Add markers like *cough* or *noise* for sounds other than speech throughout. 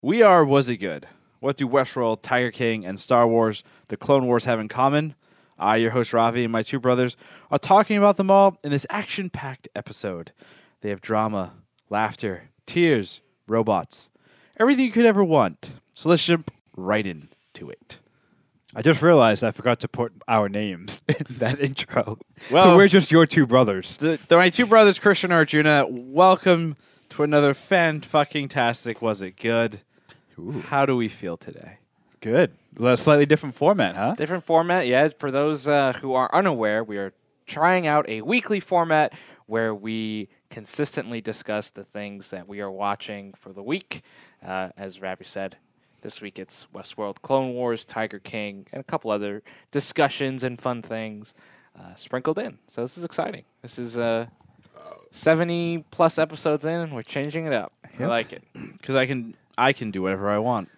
We are Was It Good? What do Westworld, Tiger King, and Star Wars, The Clone Wars have in common? I, your host Ravi, and my two brothers are talking about them all in this action packed episode. They have drama, laughter, tears, robots, everything you could ever want. So let's jump right into it. I just realized I forgot to put our names *laughs* in that intro. Well- so we're just your two brothers. The, the, my two brothers, Krishna and Arjuna, welcome to another fan fucking tastic Was It Good? How do we feel today? Good. A slightly different format, huh? Different format, yeah. For those uh, who are unaware, we are trying out a weekly format where we consistently discuss the things that we are watching for the week. Uh, as Ravi said, this week it's Westworld, Clone Wars, Tiger King, and a couple other discussions and fun things uh, sprinkled in. So this is exciting. This is uh, 70 plus episodes in, and we're changing it up. I like it. Because I can I can do whatever I want.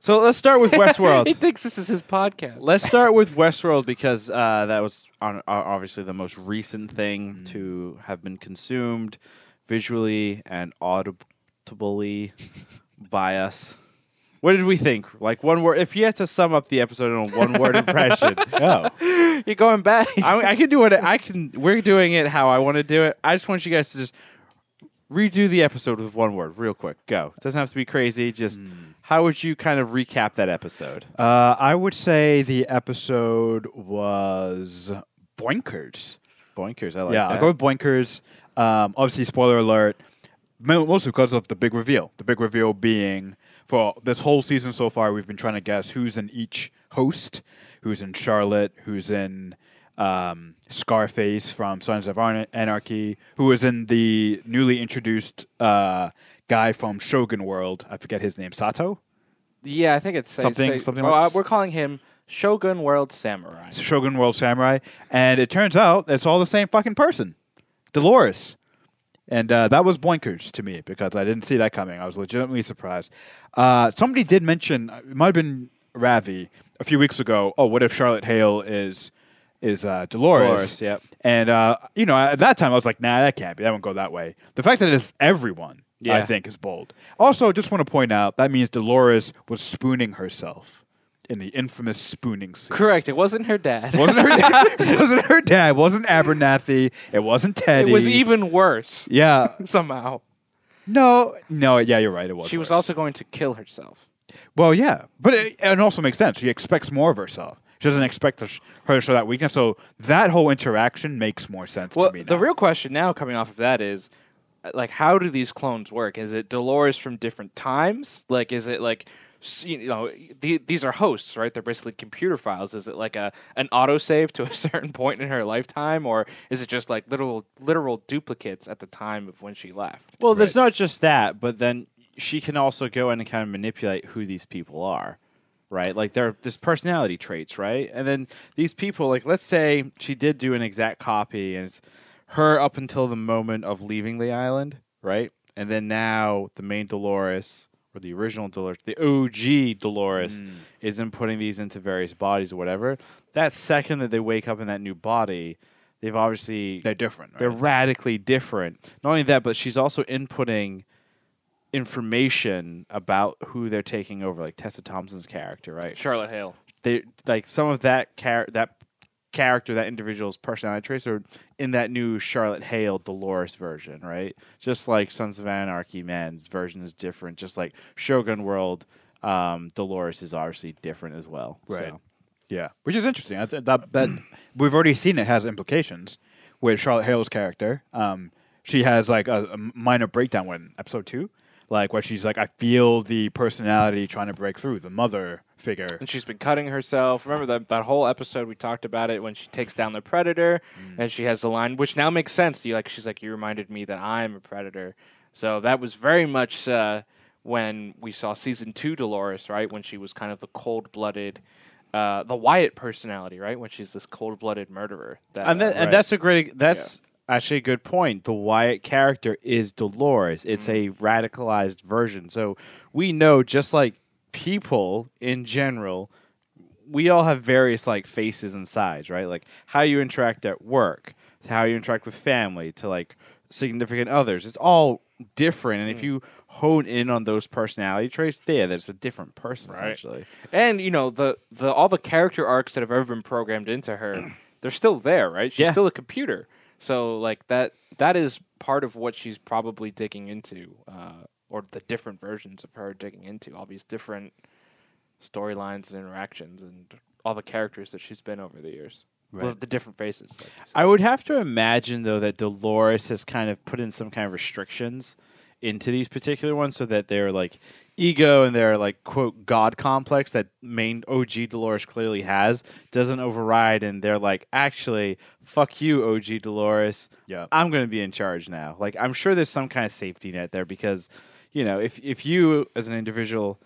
So let's start with *laughs* Westworld. he Westworld. thinks this is his podcast. let's start with Westworld because uh, that was on, uh, obviously the most recent thing to have been consumed visually and audibly *laughs* by us. What did we think? Like one word. If you had to sum up the episode in a one-word *laughs* impression, Oh. You're going back. I, I can do it. I can. We're doing it how I want to do it. I just want you guys to just redo the episode with one word, real quick. Go. It doesn't have to be crazy. Just how would you kind of recap that episode? Uh, I would say the episode was Boinkers. Boinkers. I like yeah, that. I'll go with Boinkers. Um, obviously, spoiler alert, mo- mostly because of the big reveal. The big reveal being for this whole season so far, we've been trying to guess who's in each host, who's in Charlotte, who's in um, Scarface from Sons of Ar- Anarchy, was in the newly introduced uh, guy from Shogun World. I forget his name, Sato. Yeah, I think it's Something- say- something oh, like uh, we're calling him Shogun World Samurai. Shogun World Samurai, and it turns out it's all the same fucking person, Dolores. And uh, that was boinkers to me because I didn't see that coming. I was legitimately surprised. Uh, somebody did mention it might have been Ravi a few weeks ago. Oh, what if Charlotte Hale is is uh, Dolores? Dolores, yep. And uh, you know, at that time I was like, nah, that can't be. That won't go that way. The fact that it's everyone, yeah. I think, is bold. Also, just want to point out that means Dolores was spooning herself in the infamous spooning scene. Correct. It wasn't her dad. wasn't her *laughs* dad. it *laughs* wasn't her dad. It wasn't Abernathy. It wasn't Teddy. it was even worse Yeah. *laughs* somehow. No. No. Yeah, you're right. It was. She was worse. also going to kill herself. Well, yeah, but it, it also makes sense. She expects more of herself. She doesn't expect to her to show that weakness. So that whole interaction makes more sense Well, to me. the real question now coming off of that is uh, like how do these clones work? Is it Dolores from different times? Like is it like you know the, these are hosts, right? They're basically computer files. Is it like a an autosave to a *laughs* certain point in her lifetime or is it just like literal literal duplicates at the time of when she left? Well, there's not just that, but then she can also go in and kind of manipulate who these people are, right? Like they're there's personality traits, right? And then these people, like let's say she did do an exact copy, and it's her up until the moment of leaving the island, right? And then now the main Dolores or the original Dolores, the OG Dolores, hmm. is inputting these into various bodies or whatever. That second that they wake up in that new body, they've obviously they're different. Right? they're radically different. Not only that, but she's also inputting information about who they're taking over, like Tessa Thompson's character, right? Charlotte Hale. They like some of that char- that character, that individual's personality traits are in that new Charlotte Hale Dolores version, right? Just like Sons of Anarchy Man's version is different. Just like Shogun World, um, Dolores is obviously different as well. Right. So. Yeah, which is interesting. I th- that that we've already seen it has implications with Charlotte Hale's character. Um, she has like a, a minor breakdown when episode two, like where she's like, I feel the personality trying to break through the mother figure. And she's been cutting herself. Remember that that whole episode we talked about it when she takes down the predator, and she has the line, which now makes sense. You like, she's like, you reminded me that I'm a predator. So that was very much uh, when we saw season two Dolores, right? When she was kind of the cold blooded, uh, the Wyatt personality, right? When she's this cold blooded murderer. That, and, that, uh, and that's a great that's actually a good point the wyatt character is dolores it's mm. a radicalized version so we know just like people in general we all have various like faces and sides right like how you interact at work to how you interact with family to like significant others it's all different, and if mm. you hone in on those personality traits, yeah, that's a different person Right. essentially. And you know the the all the character arcs that have ever been programmed into her, *clears throat* they're still there, right? She's Yeah. still a computer. So like that that is part of what she's probably digging into, uh, or the different versions of her digging into all these different storylines and interactions and all the characters that she's been over the years. Well, the different faces. like. I would have to imagine though that Dolores has kind of put in some kind of restrictions into these particular ones so that they're like ego and their like quote god complex that main OG Dolores clearly has doesn't override and they're like actually fuck you OG Dolores. Yeah. I'm going to be in charge now. Like I'm sure there's some kind of safety net there because you know if if you as an individual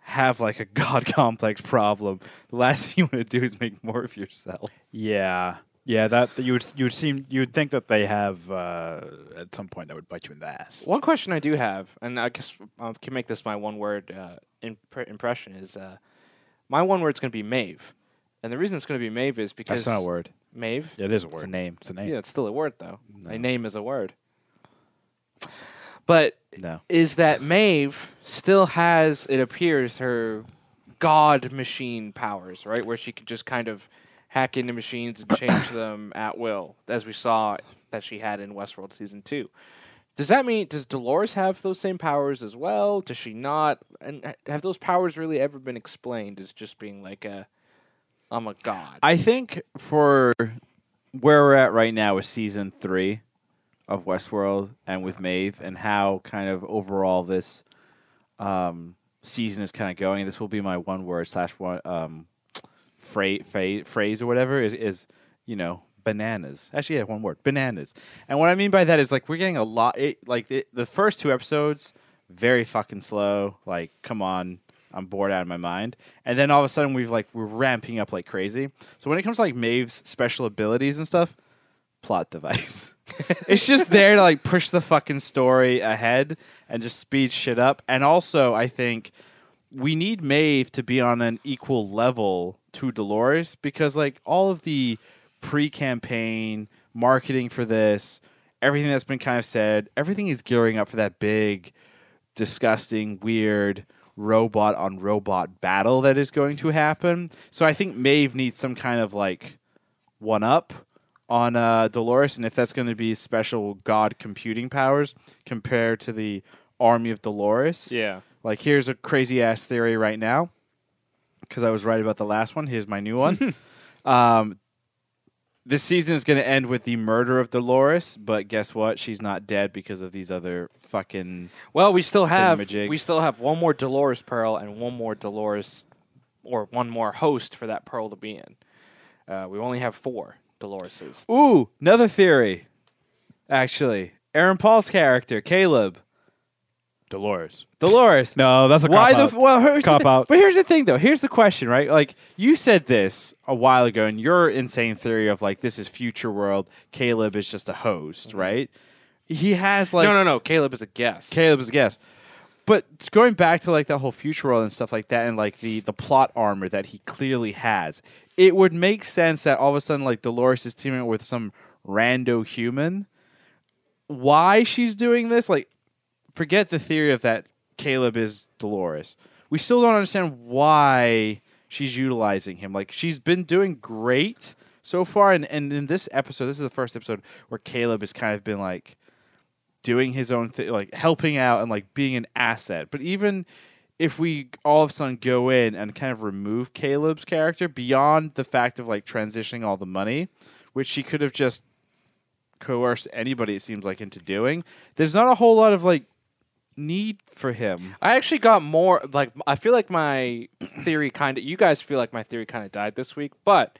have like a *laughs* god complex problem the last thing you want to do is make more of yourself. Yeah, yeah. That you would you would seem you would think that they have uh, at some point that would bite you in the ass. One question I do have, and I guess I can make this my one word uh, impre- impression is uh, my one word's going to be Maeve, and the reason it's going to be Maeve is because that's not a word Maeve. Yeah, it is a word. it's a name It's a name. Yeah, it's still a word though. No. A name is a word. But no is that Maeve still has, it appears, her god machine powers, right? Where she can just kind of hack into machines and change *coughs* them at will, as we saw that she had in Westworld season two. Does that mean does Dolores have those same powers as well? Does she not? And have those powers really ever been explained as just being like a I'm a god? I think for where we're at right now with season three of Westworld and with Maeve and how kind of overall this um, season is kind of going, this will be my one word slash one um, phrase, phrase or whatever is, is you know bananas. Actually, yeah, one word bananas. And what I mean by that is like we're getting a lot. It, like the, the first two episodes, very fucking slow. Like, come on. I'm bored out of my mind. And then all of a sudden we've like we're ramping up like crazy. So when it comes to like Maeve's special abilities and stuff, plot device. *laughs* it's just there to like push the fucking story ahead and just speed shit up. And also I think we need Maeve to be on an equal level to Dolores because like all of the pre-campaign marketing for this, everything that's been kind of said, everything is gearing up for that big, disgusting, weird robot on robot battle that is going to happen. So I think Maeve needs some kind of like one up on uh, Dolores, and if that's going to be special god computing powers compared to the army of Dolores. yeah. Like, here's a crazy ass theory right now, because I was right about the last one. Here's my new one. *laughs* um, this season is going to end with the murder of Dolores, but guess what? She's not dead because of these other fucking. Well, we still have we still have one more Dolores Pearl and one more Dolores, or one more host for that Pearl to be in. Uh, we only have four Doloreses. Ooh, another theory. Actually, Aaron Paul's character, Caleb, Dolores. Dolores. No, that's a Why cop the out. f- well? Here's the Cop thi- out. But here's the thing, though. Here's the question, right? Like you said this a while ago, and your insane theory of like this is future world. Caleb is just a host, mm-hmm. right? He has like no, no, no. Caleb is a guest. Caleb is a guest. But going back to like that whole future world and stuff like that, and like the the plot armor that he clearly has, it would make sense that all of a sudden like Dolores is teaming up with some rando human. Why she's doing this? Like, forget the theory of that Caleb is Dolores. We still don't understand why she's utilizing him. Like, she's been doing great so far, and, and in this episode, this is the first episode where Caleb has kind of been like doing his own thing, like helping out and like being an asset. But even if we all of a sudden go in and kind of remove Caleb's character beyond the fact of like transitioning all the money, which she could have just coerced anybody, it seems like, into doing, there's not a whole lot of like need for him. I actually got more like I feel like my theory kind of you guys feel like my theory kind of died this week, but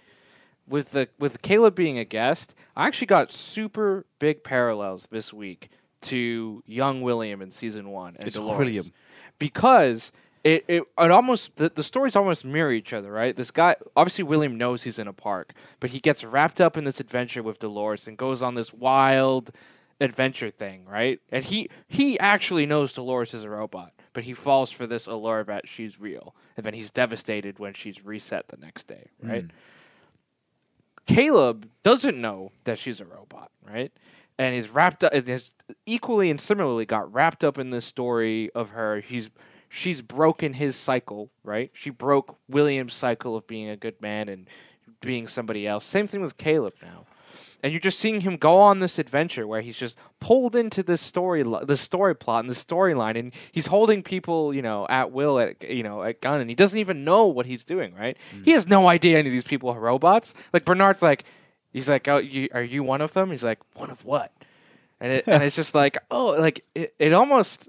with the with Caleb being a guest, I actually got super big parallels this week to young William in season 1 and It's Dolores. William. Because it, it, it almost the, the stories almost mirror each other, right? This guy obviously William knows he's in a park, but he gets wrapped up in this adventure with Dolores and goes on this wild adventure thing, right? And he he actually knows Dolores is a robot, but he falls for this allure that she's real, and then he's devastated when she's reset the next day, hmm. right? Caleb doesn't know that she's a robot, right? and he's wrapped up. and is equally and similarly got wrapped up in this story of her. He's she's broken his cycle, right? She broke William's cycle of being a good man and being somebody else. Same thing with Caleb now. And you're just seeing him go on this adventure where he's just pulled into this story, the story plot and the storyline, and he's holding people, you know, at will, at you know, at gun, and he doesn't even know what he's doing. Right? Mm. He has no idea any of these people are robots. Like Bernard's like, he's like, oh, you, are you one of them? He's like, one of what? And it, and it's just like, oh, like it, it almost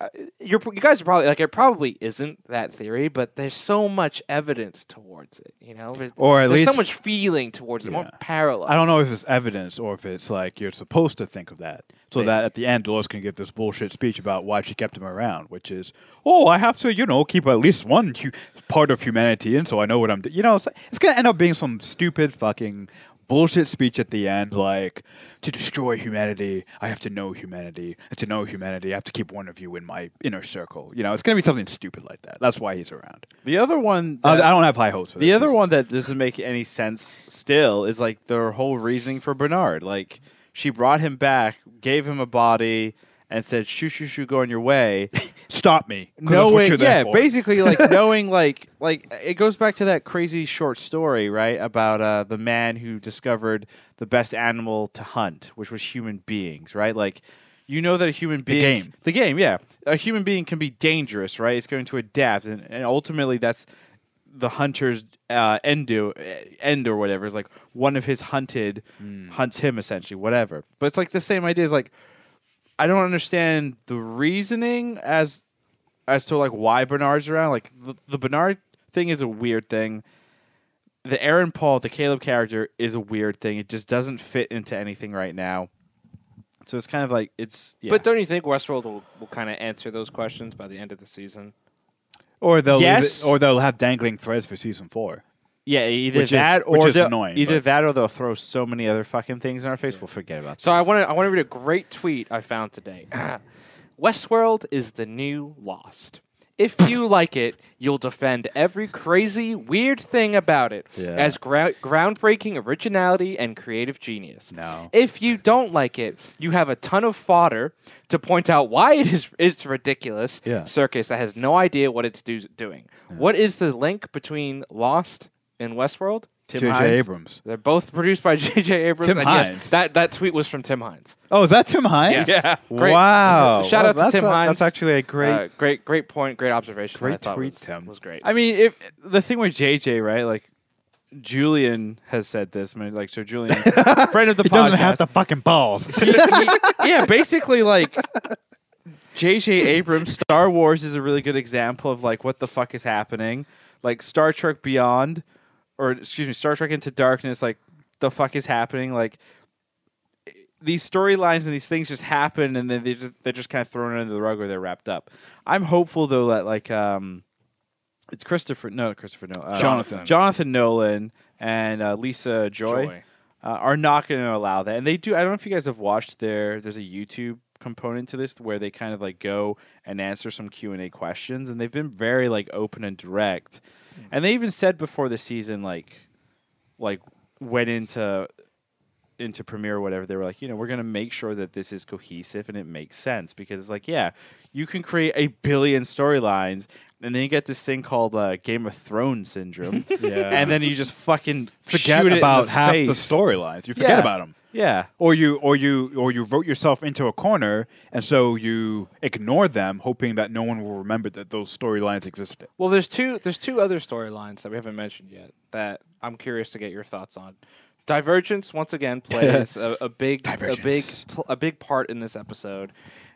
Uh, you're you guys are probably like it probably isn't that theory, but there's so much evidence towards it. You know, There- Or at there's so much feeling towards it, more Yeah. parallel. I don't know if it's evidence or if it's like you're supposed to think of that. So Maybe. that at the end, Dolores can give this bullshit speech about why she kept him around, which is, oh, I have to, you know, keep at least one hu- part of humanity in so I know what I'm doing. You know, it's, it's going to end up being some stupid fucking bullshit speech at the end, like, to destroy humanity, I have to know humanity. And to know humanity, I have to keep one of you in my inner circle. You know, it's going to be something stupid like that. That's why he's around. The other one, I, that- I don't have high hopes for the other season. one that doesn't make any sense still is like their whole reasoning for Bernard. Like she brought him back, gave him a body, and said, "Shoo, shoo, shoo, go on your way." *laughs* Stop me. knowing, yeah, basically like *laughs* knowing, like, like it goes back to that crazy short story, right, about uh, the man who discovered the best animal to hunt, which was human beings, right? Like, you know that a human being, the game. the game, yeah, a human being can be dangerous, right? It's going to adapt, and, and ultimately, that's the hunter's uh, end end or whatever is like one of his hunted hunts him essentially, whatever. But it's like the same idea. Is like I don't understand the reasoning as as to like why Bernard's around. Like the, the Bernard thing is a weird thing. The Aaron Paul, the Caleb character, is a weird thing. It just doesn't fit into anything right now. So it's kind of like it's. Yeah. But don't you think Westworld will, will kind of answer those questions by the end of the season? Or they'll leave Yes. it, or they'll have dangling threads for season four. Yeah, either which is- that which or is they'll- annoying, Either but- that or they'll throw so many other fucking things in our face. We'll forget about. So I want to I want to read a great tweet I found today. *clears throat* Westworld is the new Lost. If you *laughs* like it, you'll defend every crazy, weird thing about it Yeah. as gra- groundbreaking originality and creative genius. No. If you don't like it, you have a ton of fodder to point out why it is it's ridiculous Yeah. circus that has no idea what it's do- doing. What is the link between Lost and Westworld? Tim J.J. Hines? Abrams. They're both produced by *laughs* J.J. Abrams. Tim and yes, Hines. that, that tweet was from Tim Hines. Oh, is that Tim Hines? Yeah. Great. Wow. Shout Well, out to Tim a- Hines. That's actually a great. uh, great, great point, great observation. Great I tweet, was, Tim. was great. I mean, if the thing with JJ, right? Like Julian has said this, man. Like so, Julian, *laughs* friend of the he podcast. doesn't have the fucking balls. he- he- yeah, basically, like J.J. Abrams, Star Wars is a really good example of like what the fuck is happening. Like Star Trek Beyond, or excuse me, Star Trek Into Darkness. Like the fuck is happening? Like these storylines and these things just happen, and then they just, they're just kind of thrown under the rug or they're wrapped up. I'm hopeful though that like um, it's Christopher, no, Christopher, no, uh, Jonathan. Jonathan Nolan and uh, Lisa Joy Joy. uh, are not going to allow that. And they do. I don't know if you guys have watched their. There's a YouTube component to this where they kind of like go and answer some Q and A questions, and they've been very like open and direct. And they even said before the season, like, like went into into premiere or whatever, they were like, you know, we're gonna make sure that this is cohesive and it makes sense because it's like, yeah, you can create a billion storylines, and then you get this thing called uh, Game of Thrones syndrome, *laughs* Yeah. and then you just fucking forget shoot it in about half the storylines. You forget Yeah. about them. Yeah, Or you, or you, or you wrote yourself into a corner, and so you ignore them, hoping that no one will remember that those storylines existed. Well, there's two. There's two other storylines that we haven't mentioned yet that I'm curious to get your thoughts on. Divergence once again plays *laughs* a, a big, a big, pl- a big part in this episode,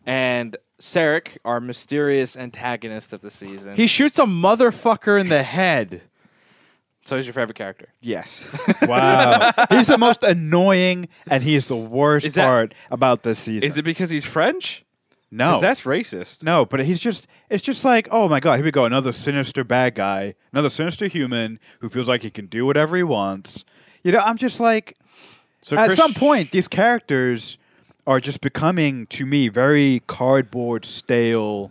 and Serac, our mysterious antagonist of the season. he shoots a motherfucker in the head. So he's your favorite character. Yes, *laughs* Wow, he's the most annoying, and he's the worst Is that- part about this season. is it because he's French? no? 'Cause that's racist. No, but he's just it's just like, oh my god, here we go, another sinister bad guy, another sinister human who feels like he can do whatever he wants. You know, I'm just like So at Chris- some point these characters are just becoming to me very cardboard stale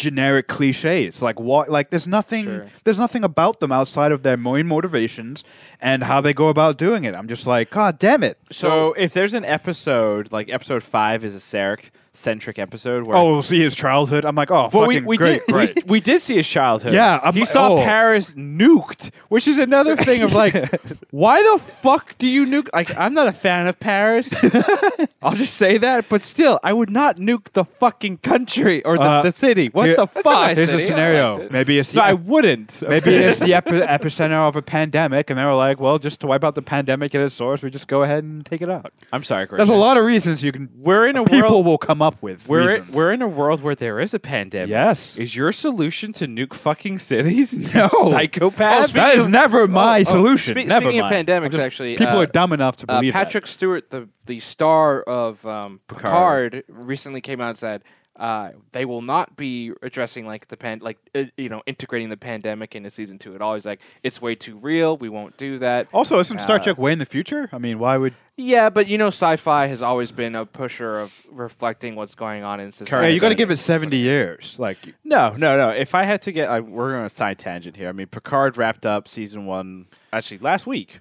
generic cliches. Like what? Like there's nothing. Sure. There's nothing about them outside of their main motivations and how they go about doing it. I'm just like, God damn it. So if there's an episode like episode five is a Serac centric episode where Oh, we'll see his childhood. I'm like, oh, Well, we, fucking we great, did great. we, we did see his childhood. Yeah, I'm- he saw oh. Paris nuked, which is another *laughs* thing of like, *laughs* why the fuck do you nuke? Like, I'm not a fan of Paris. *laughs* I'll just say that, but still, I would not nuke the fucking country or the, Uh, the city. What here- the fuck? nice Here's a scenario. liked. Maybe it's No, I wouldn't. Maybe it's the epi- epicenter of a pandemic, and they were like, "Well, just to wipe out the pandemic at its source, we just go ahead and take it out." I'm sorry, There's a lot of reasons you can. We're in a world, people world. will come up with. We're in, we're in a world where there is a pandemic. yes. Is your solution to nuke fucking cities? *laughs* No. psychopath. Oh, that is of- never my oh, solution. spe- never speaking of pandemics, just- actually, people uh, are dumb enough to Uh, believe that. Patrick Stewart, the the star of um, Picard. Picard, recently came out and said uh, they will not be addressing like the pan, like uh, you know, integrating the pandemic into season two at all. He's like, it's way too real. We won't do that. Also, isn't Star Uh, Trek way in the future? I mean, why would? Yeah, but you know, sci-fi has always been a pusher of reflecting what's going on in society. Yeah, you got to give it seventy years. Like, No, no, no. If I had to get, like, we're going to side tangent here. I mean, Picard wrapped up season one actually last week,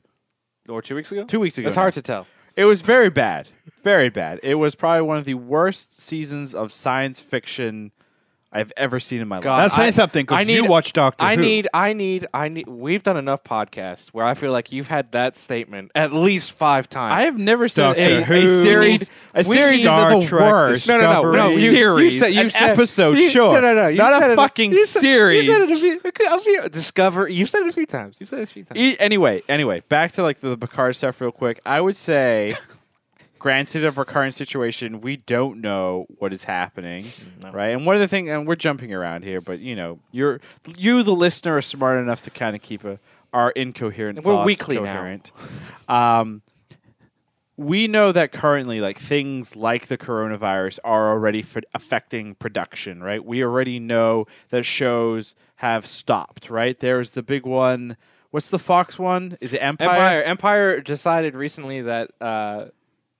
or two weeks ago. two weeks ago. It's now. hard to tell. It was very bad, very bad. It was probably one of the worst seasons of science fiction I've ever seen in my God, life. that's saying something I because you watch Doctor Who. I Who. need, I need, I need. We've done enough podcasts where I feel like you've had that statement at least five times. I have never seen Doctor a, a Who, series. A we- series Star of the Trek, worst. no, no, no, no. Discovery. You, series, you said, you an said, episode, you- sure. No, no, no. You Not said a it fucking you said- series. You said it a few, a few, Discover. You said it a few times. You said it a few times. E- anyway, anyway, back to like the Picard stuff real quick. I would say, *laughs* granted of our current situation, we don't know what is happening, No. right? And one of the things, and we're jumping around here, but you know, you're you, the listener, are smart enough to kind of keep a, our incoherent. And we're thoughts weekly now. Um, we know that currently, like things like the coronavirus are already f- affecting production, right? We already know that shows have stopped, right? There's the big one. What's the Fox one? Is it Empire? Empire. Empire decided recently that uh,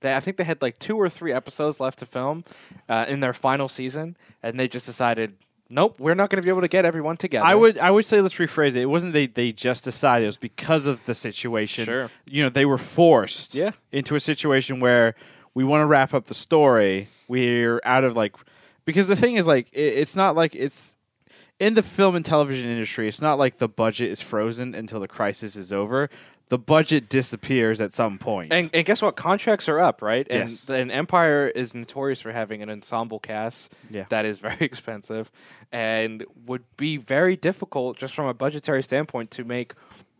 they, I think they had like two or three episodes left to film uh, in their final season, and they just decided, nope, we're not going to be able to get everyone together. I would I would say let's rephrase it. It wasn't they they just decided it was because of the situation. Sure. You know, they were forced Yeah. into a situation where we want to wrap up the story. We're out of like because the thing is like it, it's not like it's in the film and television industry, it's not like the budget is frozen until the crisis is over. The budget disappears at some point. And, and guess what? Contracts are up, right? And, Yes. and Empire is notorious for having an ensemble cast Yeah. that is *laughs* very expensive and would be very difficult just from a budgetary standpoint to make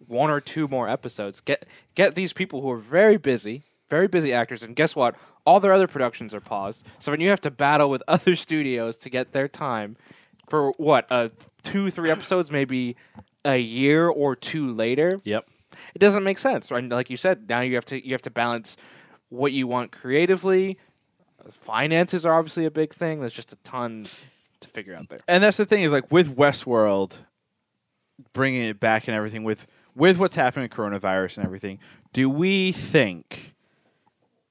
one or two more episodes. Get get these people who are very busy, very busy actors, and guess what? All their other productions are paused. So when you have to battle with *laughs* other studios to get their time for what uh, two, three episodes, maybe a year or two later, yep. It doesn't make sense. Right? Like you said, now you have to you have to balance what you want creatively. Finances are obviously a big thing. There's just a ton to figure out there. And that's the thing is like with Westworld, bringing it back and everything with with what's happening with coronavirus and everything. Do we think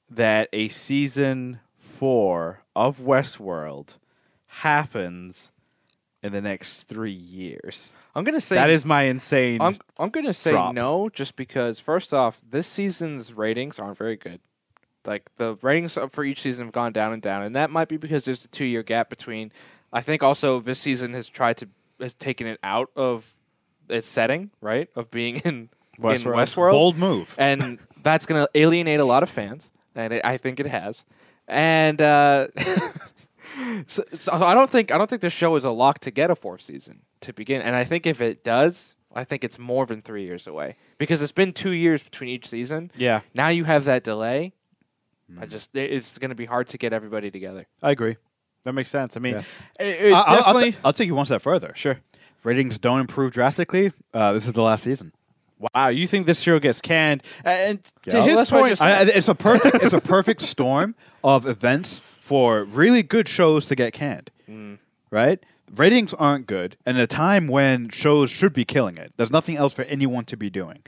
that a season four of Westworld happens in the next three years? I'm gonna say that is my insane. I'm I'm gonna say drop. no, just because first off, this season's ratings aren't very good. Like the ratings for each season have gone down and down, and that might be because there's a two year gap between. I think also this season has tried to has taken it out of its setting, right, of being in Westworld. in Westworld. Bold move. and *laughs* that's going to alienate a lot of fans, and it, I think it has. And uh, *laughs* so, so I don't think I don't think this show is a lock to get a fourth season to begin. And I think if it does, I think it's more than three years away because it's been two years between each season. yeah. Now you have that delay. I Mm. just it's going to be hard to get everybody together. I agree. That makes sense. I mean, Yeah. it, it I- I'll, I'll, definitely. I'll take you one step further. sure. Ratings don't improve drastically. Uh, this is the last season. Wow, you think this show gets canned? And to Yeah. his That's what I point, I, I- it's a perfect it's a perfect storm of events for really good shows to get canned. Mm. Right? Ratings aren't good, and at a time when shows should be killing it, there's nothing else for anyone to be doing.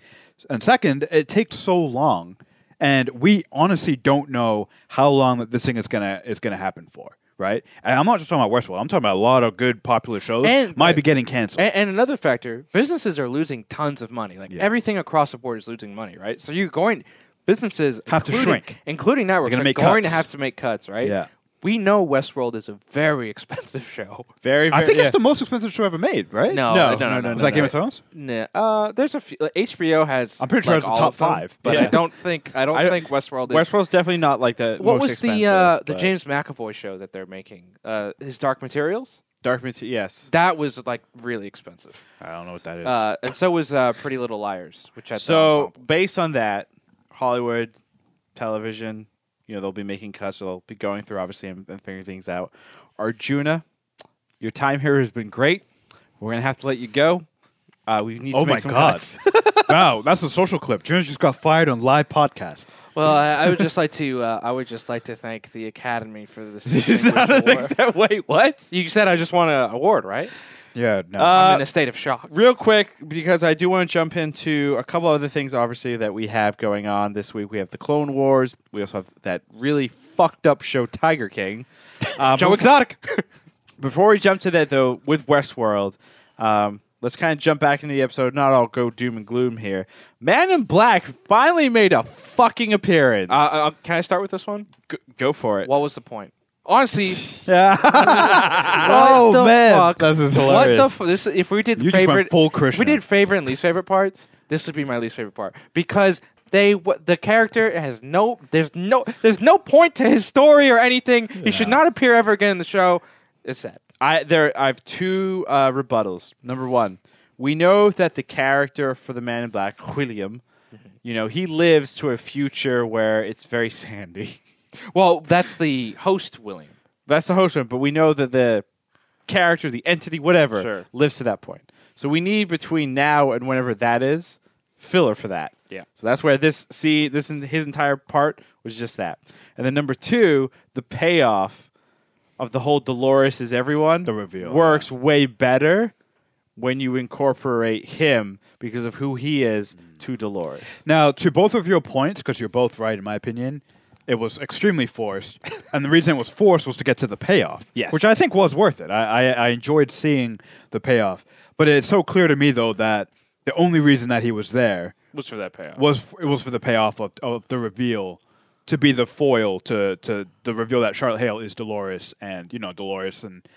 And second, it takes so long, and we honestly don't know how long that this thing is gonna is gonna happen for. right? And I'm not just talking about Westworld. I'm talking about a lot of good popular shows And- might be uh, getting canceled. And, and another factor, businesses are losing tons of money. Like Yeah. everything across the board is losing money, right? So you're going businesses Have to shrink. including networks, gonna are make going cuts. to have to make cuts, right? Yeah. We know Westworld is a very *laughs* expensive show. Very, very I very- think yeah. it's the most expensive show ever made, right? No, No, no, no, no, no. no, Was no, that Game no. of Thrones? Nah, uh, there's a few. like, HBO has. I'm pretty sure like, it's the all top of them, five, but I yeah. *laughs* don't think I don't I- think Westworld is. Westworld's definitely not like the what most was the expensive, uh, the but James McAvoy show that they're making? Uh, his Dark Materials. Dark Material? Yes. That was like really expensive. I don't know what that is. Uh, and so was uh, Pretty Little Liars, which had the So ensemble. based on that, Hollywood television, you know, they'll be making cuts. They'll be going through obviously and, and figuring things out. Arjuna, your time here has been great. We're gonna have to let you go. Uh, we need Oh to make my some God. cuts. *laughs* wow, that's a social clip. Jones just got fired on live podcast. Well, I, I would just like to uh, I would just like to thank the Academy for this. *laughs* this is not an award. extent. Wait, what? You said I just won an award, right? Yeah, no. Uh, I'm in a state of shock. Real quick, because I do want to jump into a couple other things, obviously, that we have going on this week. We have the Clone Wars. We also have that really fucked up show, Tiger King. *laughs* Uh, Joe Exotic. Before we jump to that, though, with Westworld, um, let's kind of jump back into the episode. Not all go doom and gloom here. Man in Black finally made a fucking appearance. uh, uh, can I start with this one? G- go for it. What was the point? Honestly, *laughs* yeah. *laughs* *laughs* what the fuck? This is hilarious. What the f- this? If we did You just went favorite, full if we did favorite and least favorite parts, this would be my least favorite part because they w- the character has no there's no there's no point to his story or anything. He should not appear ever again in the show. It's sad. I there I have two uh, rebuttals. Number one, we know that the character for the Man in Black, William, you know, he lives to a future where it's very sandy. *laughs* Well, that's the host, William. That's the host one, but we know that the character, the entity, whatever, Sure. lives to that point. So we need between now and whenever that is, filler for that. Yeah. So that's where this see this in his entire part was just that. And then number two, the payoff of the whole Dolores is everyone The reveal, works way better when you incorporate him because of who he is to Dolores. Now, to both of your points, because you're both right in my opinion, it was extremely forced, *laughs* and the reason it was forced was to get to the payoff. Yes. which I think was worth it. I, I I enjoyed seeing the payoff, but it's so clear to me though that the only reason that he was there was for that payoff? was f- it was for the payoff of, of the reveal to be the foil to to the reveal that Charlotte Hale is Dolores, and you know Dolores and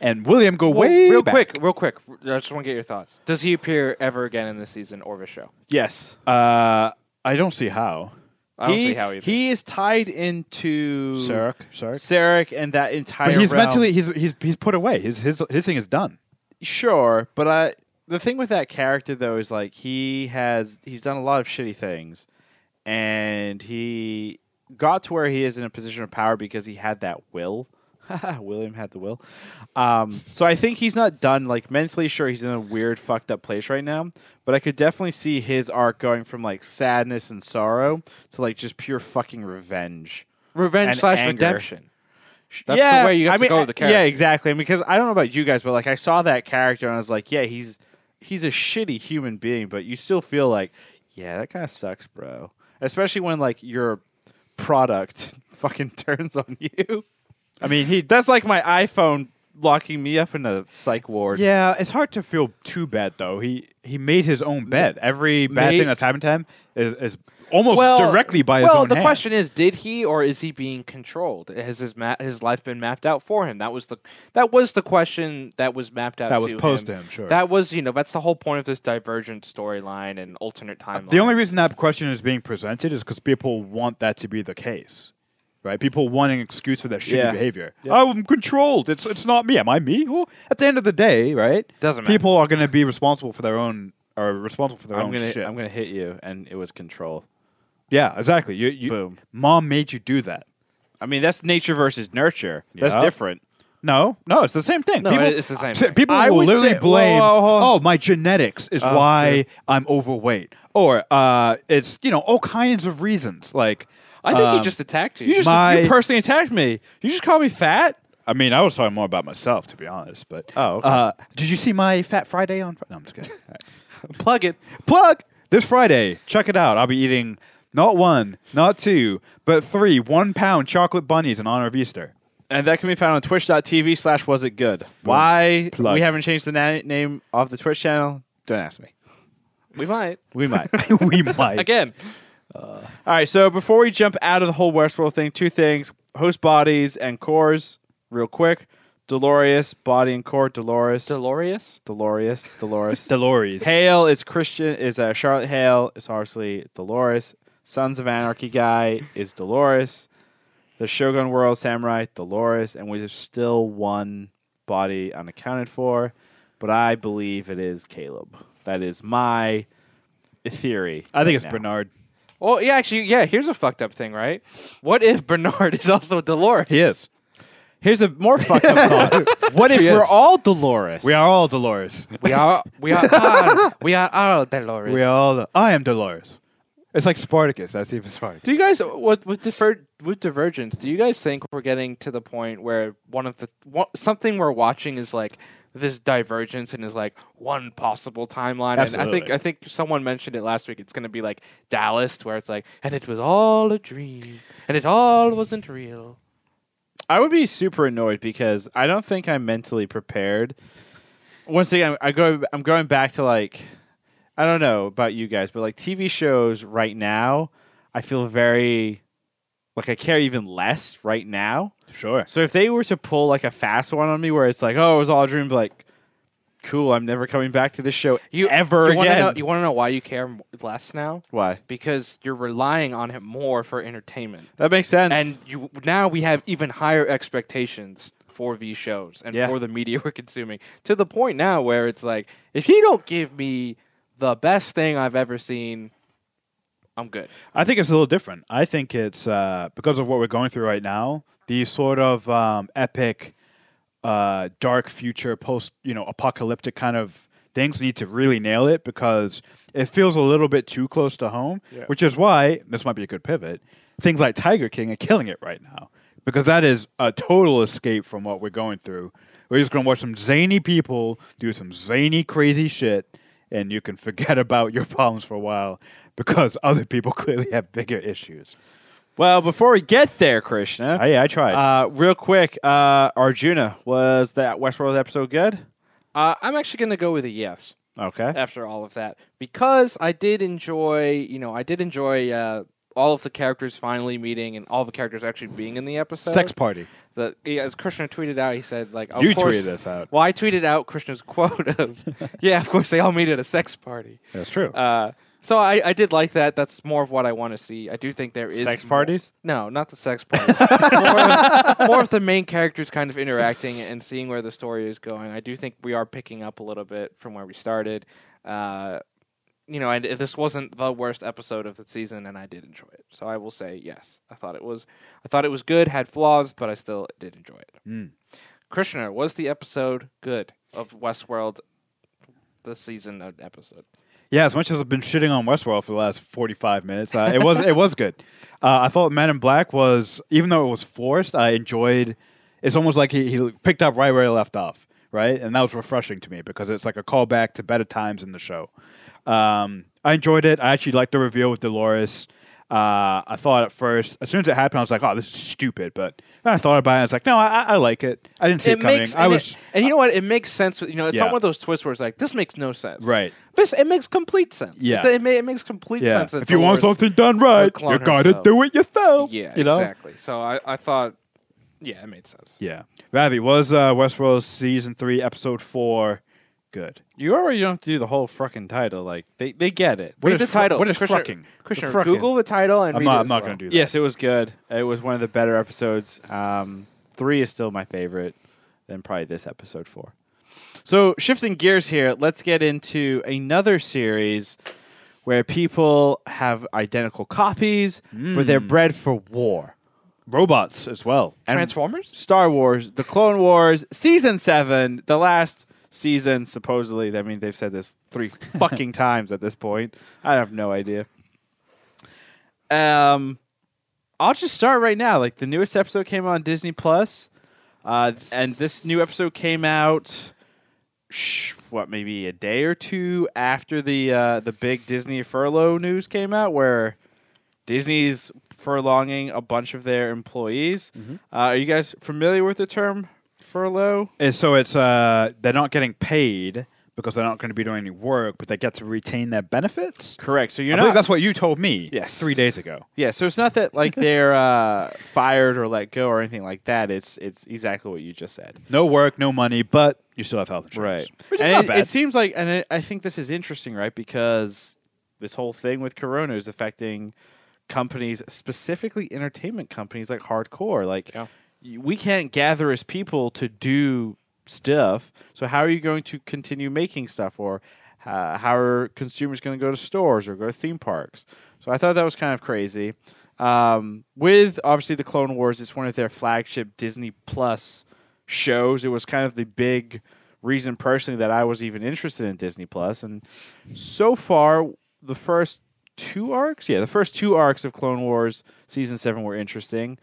and William go Well, way real back. quick, real quick. I just want to get your thoughts. Does he appear ever again in this season or the show? Yes. Uh, I don't see how. I don't he, see how he. he is tied into Serac, Serac. Serac and that entire But he's realm. mentally he's he's he's put away. His his his thing is done. Sure, but I the thing with that character though is like he has he's done a lot of shitty things, and he got to where he is in a position of power because he had that will. *laughs* William had the will. Um, so I think he's not done. Like mentally, sure, he's in a weird, fucked up place right now. But I could definitely see his arc going from like sadness and sorrow to like just pure fucking revenge. revenge slash anger. redemption. That's the way you have I to mean, go with the character. Yeah, exactly. Because I don't know about you guys, but like I saw that character and I was like, yeah, he's he's a shitty human being, but you still feel like, yeah, that kind of sucks, bro. Especially when like your product *laughs* fucking turns on you. I mean, he That's like my iPhone locking me up in a psych ward. yeah. It's hard to feel too bad though. He he made his own bed. Every bad Made- thing that's happened to him is, is almost well, directly by his own. well, the hand. question is, did he or is he being controlled? Has his ma- his life been mapped out for him? That was the that was the question that was mapped out. To. That was posed him. to him, sure. That was you know that's the whole point of this divergent storyline and alternate uh, timeline. The only reason that question is being presented is because people want that to be the case, right? People want an excuse for their shitty Yeah. behavior. Yeah. Oh, I'm controlled. It's it's not me. Am I me? Well, at the end of the day, right? Doesn't matter. People are going to be responsible for their own are responsible for their I'm own gonna shit. I'm gonna hit you, and it was control. Yeah, exactly. You, you, Boom. Mom made you do that. I mean, that's nature versus nurture. That's Yeah. different. No, no, it's the same thing. No, people, it's the same *laughs* thing. People I will would literally say- blame. whoa, whoa, whoa. Oh, my genetics is Oh, why. I'm overweight, or uh, it's you know all kinds of reasons. Like I think he um, just attacked you. You just My- you personally attacked me. You just called me fat. I mean, I was talking more about myself, to be honest. But Oh, okay. uh, did you see my Fat Friday on? Fri- No, I'm just kidding. *laughs* Plug it. Plug this Friday. Check it out. I'll be eating not one, not two, but three one-pound chocolate bunnies in honor of Easter. And that can be found on twitch.tv slash was it good. Why Plug. we haven't changed the na- name of the Twitch channel, don't ask me. We might We might. *laughs* we might. again. All right, so before we jump out of the whole Westworld thing, two things: host bodies and cores. Real quick, Dolores body and core. Dolores, Dolores. Dolores, Dolores. *laughs* Dolores. Hale is Christian. Is uh, Charlotte Hale is obviously Dolores. Sons of Anarchy guy is Dolores. The Shogun World Samurai Dolores, and we there's still one body unaccounted for, but I believe it is Caleb. That is my theory. I think right it's now. Bernard. Well, yeah, actually, yeah. Here's a fucked up thing, right? What if Bernard *laughs* is also Dolores? He is. Here's the more fucked up thought. *laughs* What if She we're is. all Dolores? We are all Dolores. We are, we are, all, we are all Dolores. we are all. I am Dolores. It's like Spartacus. That's even Spartacus. Do you guys with with, defer, with Divergence? Do you guys think we're getting to the point where one of the one, something we're watching is like this divergence and is like one possible timeline? And I think I think someone mentioned it last week. It's going to be like Dallas, where it's like, and it was all a dream, and it all wasn't real. I would be super annoyed because I don't think I'm mentally prepared. Once again, I go. I'm going back to like, I don't know about you guys, but like TV shows right now, I feel very like I care even less right now. Sure. So if they were to pull like a fast one on me, where it's like, oh, it was all a dream, like, cool, I'm never coming back to this show You ever you wanna again. Know, you want to know why you care less now? Why? Because you're relying on it more for entertainment. That makes sense. and you now we have even higher expectations for these shows and Yeah. for the media *laughs* we're consuming to the point now where it's like if you don't give me the best thing I've ever seen, I'm good. I think it's a little different. I think it's uh, because of what we're going through right now. These sort of um, epic, uh, dark future, post you know apocalyptic kind of things need to really nail it because it feels a little bit too close to home. Yeah. Which is why this might be a good pivot. Things like Tiger King are killing it right now because that is a total escape from what we're going through. We're just gonna watch some zany people do some zany, crazy shit, and you can forget *laughs* about your problems for a while because other people *laughs* clearly have bigger issues. well, before we get there, Krishna, Oh, yeah, I tried. uh, real quick, uh, Arjuna, was that Westworld episode good? Uh, I'm actually going to go with a yes Okay. after all of that because I did enjoy, you know, I did enjoy uh, all of the characters finally meeting and all the characters actually being in the episode. Sex party. The, yeah, as Krishna tweeted out, he said like, of you course, tweeted this out. Well, I tweeted out Krishna's quote of, *laughs* "Yeah, of course they all meet at a sex party." That's true. Uh, so I, I did like that. That's more of what I want to see. I do think there is Sex more- parties? no, not the sex parties. more, of, *laughs* more of the main characters kind of interacting and seeing where the story is going. I do think we are picking up a little bit from where we started. Uh, you know, and this wasn't the worst episode of the season, and I did enjoy it. So I will say yes. I thought it was, I thought it was good. Had flaws, but I still did enjoy it. Mm. Krishna, was the episode good of Westworld? The season of episode. Yeah, as much as I've been shitting on Westworld for the last forty-five minutes, uh, it was it was good. *laughs* Uh, I thought Man in Black was, even though it was forced, I enjoyed. It's almost like he, he picked up right where he left off, right, and that was refreshing to me because it's like a callback to better times in the show. Um, I enjoyed it. I actually liked the reveal with Dolores. Uh, I thought at first, as soon as it happened, I was like, "Oh, this is stupid." But then I thought about it. and I was like, "No, I, I like it. I didn't see it, coming. I and, was it- and you know what? It makes sense. with- You know, it's Yeah. not one of those twists where it's like this makes no sense. right. This it makes complete sense. Yeah. it, it, ma- it makes complete Yeah. sense. that If you want something done right, you gotta herself. do it yourself. yeah, you know? exactly. So I, I thought, yeah, it made sense. Yeah. Ravi, was uh, Westworld season three, episode four good? You already don't have to do the whole fucking title. Like they, they get it. What read is the title. what is Krishna, frucking? Krishna, The frucking. Google the title and I'm read not. it I'm as not well. going to do that. Yes, it was good. It was one of the better episodes. Um, three is still my favorite. Then probably this episode four. So shifting gears here, let's get into another series where people have identical copies, where they're bred for war. Robots as well. And Transformers. Star Wars, The Clone Wars, season seven, the last season, supposedly. I mean, they've said this three fucking *laughs* times at this point. I have no idea. Um, I'll just start right now. Like the newest episode came on Disney Plus, uh, and this new episode came out. Sh- what maybe a day or two after the uh, the big Disney furlough news came out, where Disney's furlonging a bunch of their employees. Mm-hmm. Uh, are you guys familiar with the term furlough? And so it's uh, they're not getting paid because they're not going to be doing any work, but they get to retain their benefits. Correct. So you're I not. that's what you told me. Yes. three days ago. yeah. So it's not that like they're uh, fired or let go or anything like that. It's it's exactly what you just said. No work, no money, but you still have health insurance. Right. Which is and not it, bad. it seems like, and I- I think this is interesting, right? Because this whole thing with Corona is affecting companies, specifically entertainment companies like hardcore. Like, Yeah. We can't gather as people to do stuff. So how are you going to continue making stuff, or uh, how are consumers going to go to stores or go to theme parks? So I thought that was kind of crazy. Um, with obviously the Clone Wars, it's one of their flagship Disney Plus shows. It was kind of the big reason personally that I was even interested in Disney Plus. Plus, and so far the first two arcs, yeah, the first two arcs of Clone Wars season seven were interesting,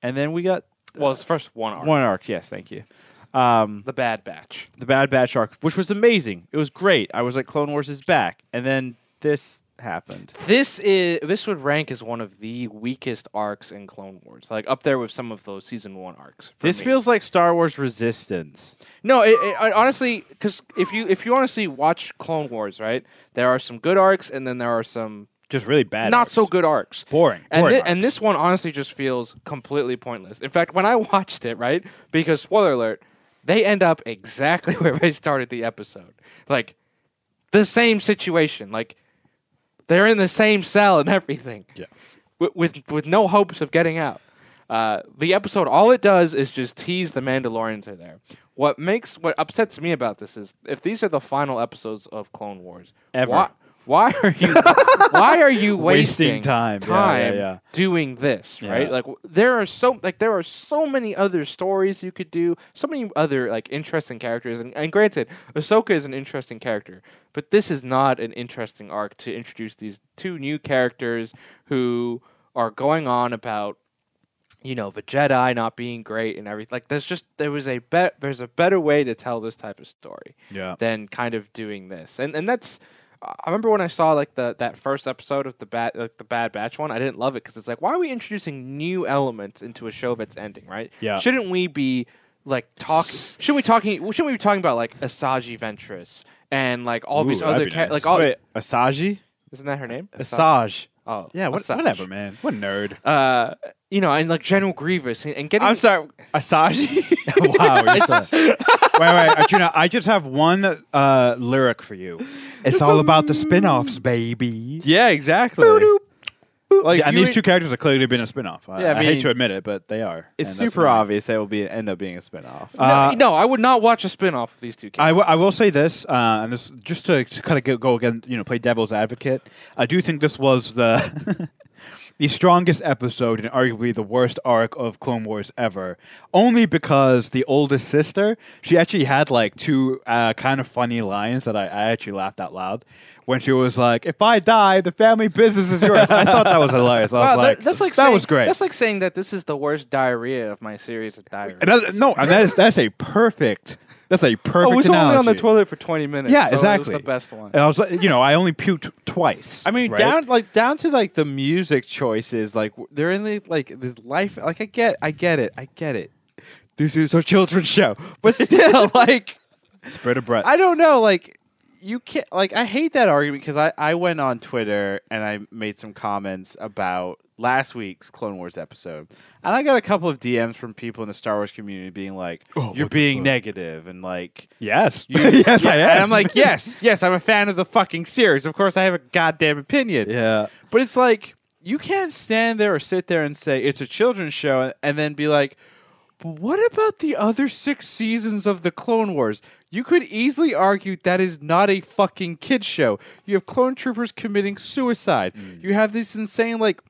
and then we got Well, it's first one arc. one arc. Yes, thank you. Um, The Bad Batch. the Bad Batch arc, which was amazing. It was great. I was like, Clone Wars is back, and then this happened. This is this would rank as one of the weakest arcs in Clone Wars, like up there with some of those season one arcs. for This me. feels like Star Wars Resistance. no, it, it, I- honestly, because if you if you honestly watch Clone Wars, right, there are some good arcs, and then there are some Just really bad. not arcs. so good arcs. Boring. And, boring thi- arcs. and this one honestly just feels completely pointless. In fact, when I *laughs* watched it, right, because spoiler alert, they end up exactly *laughs* where they started the episode. Like the same situation. Like they're in the same cell and everything. Yeah. With with, with no hopes of getting out. Uh, the episode, all it does is just tease the Mandalorians are there. What makes what upsets me about this is if these are the final episodes of Clone Wars, Ever. why, why are you why are you *laughs* Wasting wasting, time. Time yeah, yeah. doing this right like w- there are so like there are so many other stories you could do so many other like interesting characters and, and granted Ahsoka is an interesting character but this is not an interesting arc to introduce these two new characters who are going on about you know the Jedi not being great and everything like there's just there was a bet there's a better way to tell this type of story yeah. than kind of doing this. And and that's I remember when I saw like the that first episode of the bad like the Bad Batch one, I didn't love it because it's like why are we introducing new elements into a show that's ending, right? Yeah. Shouldn't we be like talking? Shouldn't we talking? Shouldn't we be talking about like Asajj Ventress and like all Ooh, these that'd other be cha- nice. like all Wait, Asaji? isn't that her name? Asajj. Oh Yeah, what, Asajj. whatever, man. What a nerd. Uh, you know, and like General Grievous and, and getting. I'm sorry, Asaji. *laughs* wow. you're It's- so- wait, wait, Arjuna, I just have one uh, lyric for you. It's all about the spin-offs, baby. yeah, exactly. Like, Yeah, and you these would- two characters are clearly been a spin-off. I, Yeah, I I hate to admit it, but they are. It's and that's super annoying. obvious that will be end up being a spinoff. no, Uh, no, I would not watch a spin off of these two. I, Characters. w- I will say this, uh, and this just to, kind of go, go again, you know, play devil's advocate. I do think this was the *laughs* the strongest episode and arguably the worst arc of Clone Wars ever. Only because the oldest sister, she actually had like two uh, kind of funny lines that I, I actually laughed out loud. When she was like, "If I die, the family business is yours." I thought that was hilarious. I was Wow, like, that, that's like "That saying, was great." That's like saying that this is the worst diarrhea of my series of diarrhea. No, and that is that's a perfect. That's a perfect. It was only on the toilet for 20 minutes. Yeah, so It exactly. was the best one. And I was, like, you know, I only puked twice. I mean, right? down like down to like the music choices. Like they're in the like this life. Like I get, I get it, I get it. This is a children's show, but still, *laughs* like spread of breath. I don't know. Like you can't. Like I hate that argument because I I went on Twitter and I made some comments about last week's Clone Wars episode, and I got a couple of DMs from people in the Star Wars community being like, Oh, "You're being negative," and like. yes, You, *laughs* yes, yeah, I am. And I'm like, *laughs* yes, yes, I'm a fan of the fucking series. Of course, I have a goddamn opinion. yeah. But it's like you can't stand there or sit there and say it's a children's show and then be like, but what about the other six seasons of the Clone Wars? You could easily argue that is not a fucking kid show. You have clone troopers committing suicide. You have this insane like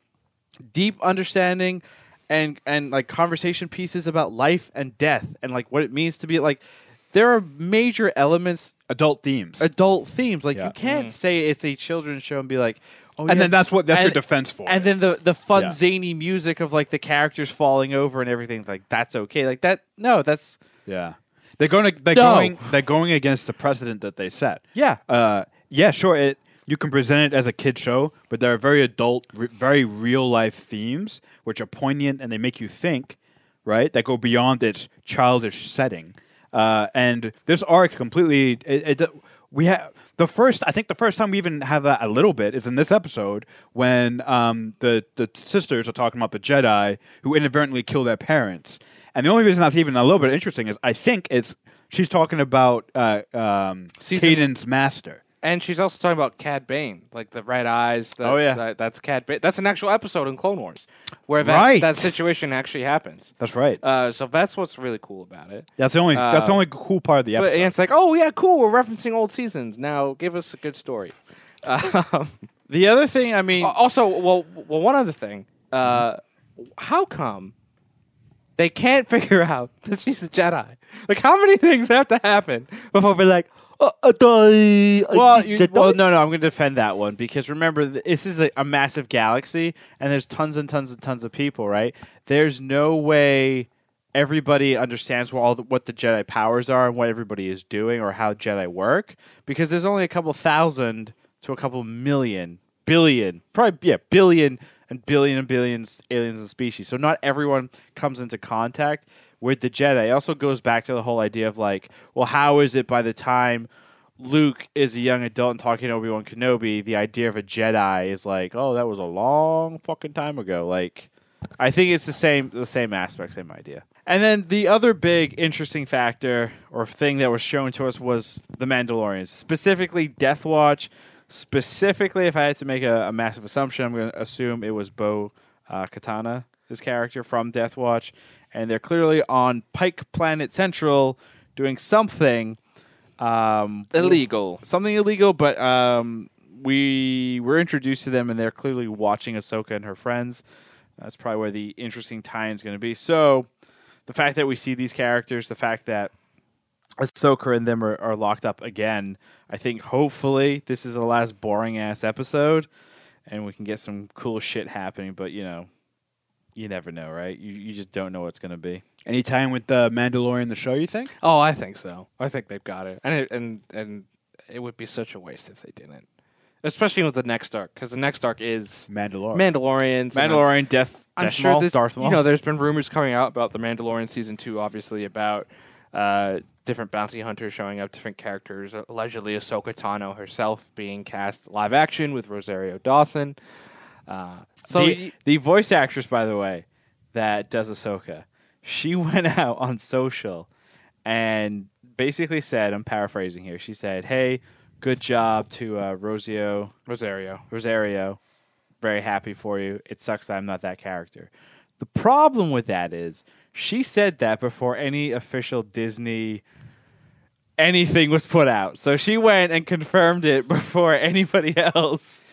deep understanding and and like conversation pieces about life and death and like what it means to be like there are major elements Adult themes. adult themes. Like Yeah. you can't say it's a children's show and be like, oh, and yeah. then that's what that's your defense for. and it. then the the fun Yeah. zany music of like the characters falling over and everything. Like that's okay. Like that. No, that's yeah, they're going to they're No. going they're going against the precedent that they set. yeah. Uh, yeah, sure. It you can present it as a kid show, but there are very adult, re- very real life themes which are poignant and they make you think, right? That go beyond its childish setting. Uh, and this arc completely, it, it, we have the first. I think the first time we even have that a little bit is in this episode when um, the the sisters are talking about the Jedi who inadvertently kill their parents. And the only reason that's even a little bit interesting is I think it's she's talking about uh, um, master. And she's also talking about Cad Bane, like the red eyes. The, Oh, yeah. that- that's Cad Bane. That's an actual episode in Clone Wars where that, Right. that situation actually happens. That's right. Uh, so that's what's really cool about it. That's the only. that's the uh, only cool part of the But episode. and it's like, oh yeah, cool. We're referencing old seasons. Now give us a good story. Um, The other thing, I mean, also, well, well, one other thing. Uh, how come they can't *laughs* figure out that she's a Jedi? Like, how many things have to happen before we're like, oh, I die. Well, you, well, no, no, I'm going to defend that one because remember, this is a, a massive galaxy, and there's tons and tons and tons of people, right? There's no way everybody understands what all the, what the Jedi powers are and what everybody is doing or how Jedi work because there's only a couple thousand to a couple million, billion, probably yeah, billion and billion and billions aliens and species. So not everyone comes into contact with the Jedi. It also goes back to the whole idea of like, well, how is it by the time Luke is a young adult and talking to Obi Wan Kenobi, the idea of a Jedi is like, oh, that was a long fucking time ago. Like, I think it's the same, the same aspect, same idea. And then the other big interesting factor or thing that was shown to us was the Mandalorians, specifically Death Watch. Specifically, if I had to make a, a massive assumption, I'm going to assume it was Bo uh, Katana, his character from Death Watch, and they're clearly on Pyke Planet Central doing something um, illegal. something illegal, but um, we were introduced to them, and they're clearly watching Ahsoka and her friends. That's probably where the interesting tie-in is going to be. So, the fact that we see these characters, the fact that Ahsoka and them are, are locked up again, I think hopefully this is the last boring ass episode, and we can get some cool shit happening. But you know, you never know, right? You you just don't know what's going to be. Any time with the Mandalorian, the show, you think? Oh, I think so. I think they've got it, and it, and and it would be such a waste if they didn't, especially with the next arc, because the next arc is Mandalorian. Mandalorians. and Mandalorian, Death, I'm Death sure Maul, there's, Darth Maul. you know, there's been rumors coming out about the Mandalorian season two, obviously about uh, different bounty hunters showing up, different characters. Allegedly, Ahsoka Tano herself being cast live action with Rosario Dawson. Uh, so the, y- the voice actress, by the way, that does Ahsoka, she *laughs* went out on social and basically said, I'm paraphrasing here. She said, "Hey, good job to uh, Rosio Rosario. Rosario. Very happy for you. It sucks that I'm not that character." The problem with that is she said that before any official Disney anything was put out. So she went and confirmed it *laughs* before anybody *laughs* else.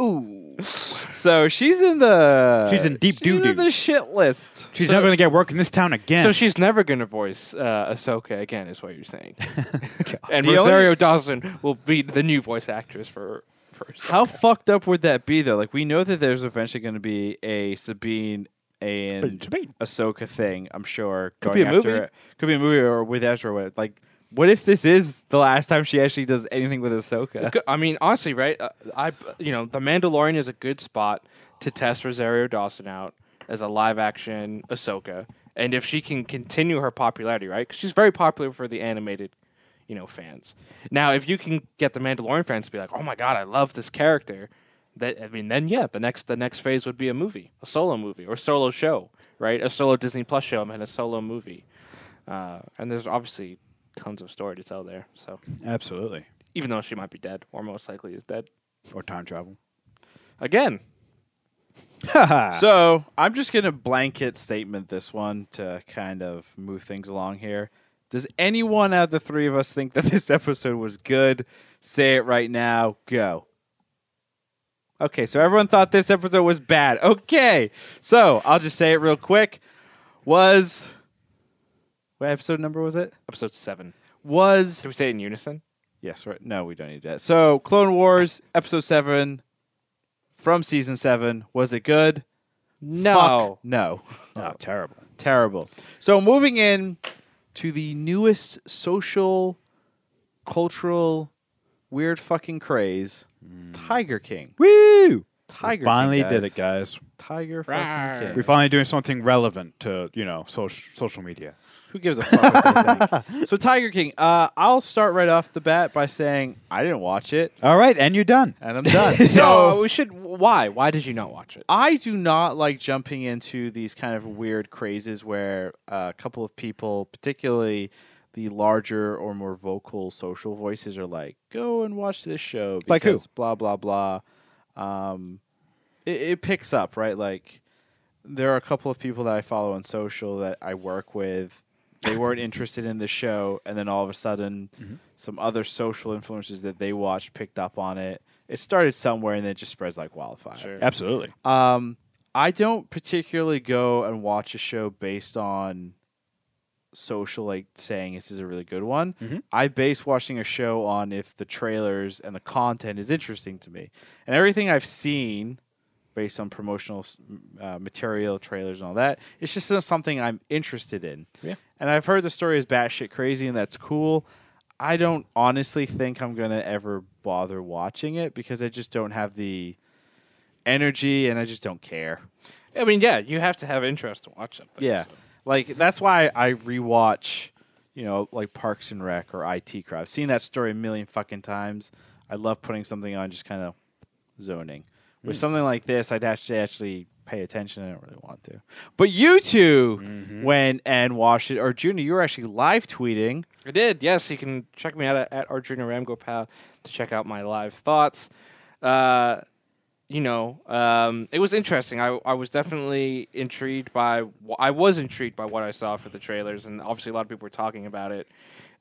Ooh. So she's in the She's in deep doo-doo. in the shit list. She's So- never going to get work in this town again. So she's never going to voice uh, Ahsoka again, is what you're saying. *laughs* *laughs* and The Rosario Dawson will be the new voice actress for for Ahsoka. How fucked up would that be though? Like we know that there's eventually going to be a Sabine and Sabine. Ahsoka thing. I'm sure Could going be a after movie. it. Could be a movie or with Ezra. What like what if this is the last time she actually does anything with Ahsoka? I mean, honestly, right? Uh, I, you know, The Mandalorian is a good spot to test Rosario Dawson out as a live action Ahsoka, and if she can continue her popularity, right? Because she's very popular for the animated, you know, fans. Now, if you can get the Mandalorian fans to be like, "Oh my god, I love this character," that I mean, then yeah, the next the next phase would be a movie, a solo movie, or solo show, right? A solo Disney Plus show and a solo movie. Uh, and there's obviously tons of story to tell there. So Absolutely. even though she might be dead, or most likely is dead. Or time travel. Again, *laughs* So I'm just gonna blanket statement this one to kind of move things along here. Does anyone out of the three of us think that *laughs* this episode was good? Say it right now. Go. Okay, so everyone thought this episode was bad. Okay, so I'll just say it real quick. Was what episode number was it? episode seven. Was Should we say it in unison? Yes, right. No, we don't need that. So, Clone Wars episode seven from season seven. Was it good? Fuck no. Oh, *laughs* terrible. Terrible. So, moving in to the newest social, cultural weird fucking craze. Mm. Tiger King. Woo! Tiger we finally King, did it, guys. Tiger Rawr. fucking King. We're finally doing something relevant to you know social social media. Who gives a fuck what they think? *laughs* So Tiger King, uh, I'll start right off the bat by saying I didn't watch it, All right, and you're done. and I'm done. *laughs* So we should. Why? Why did you not watch it? I do not like jumping into these kind of weird crazes where uh, a couple of people, particularly the larger or more vocal social voices, are like, "Go and watch this show." Like who? because Blah blah blah. Um, it, it picks up right. Like there are a couple of people that I follow on social that I work with. They weren't interested in the show, and then all of a sudden, some other social influencers that they watched picked up on it. It started somewhere, and then it just spreads like wildfire. Sure. Absolutely. Um, I don't particularly go and watch a show based on social, like saying this is a really good one. Mhm. I base watching a show on if the trailers and the content is interesting to me, and everything I've seen based on promotional uh, material, trailers, and all that. It's just not something I'm interested in. Yeah. And I've heard the story is batshit crazy, and that's cool. I don't honestly think I'm gonna ever bother watching it because I just don't have the energy, and I just don't care. I mean, yeah, you have to have interest to watch something. Yeah, so. like that's why I rewatch, you know, like Parks and Rec or IT Crowd. I've seen that story a million fucking times. I love putting something on, just kind of zoning. With something like this, I'd actually actually pay attention. I don't really want to. But you 2 went and watched it, or Junior, you were actually live tweeting. I did. Yes, you can check me out at, at Arjuna Ramgopal to check out my live thoughts. Uh, you know, um, it was interesting. I, I was definitely intrigued by. wh- I was intrigued by what I saw for the trailers, and obviously a lot of people were talking about it.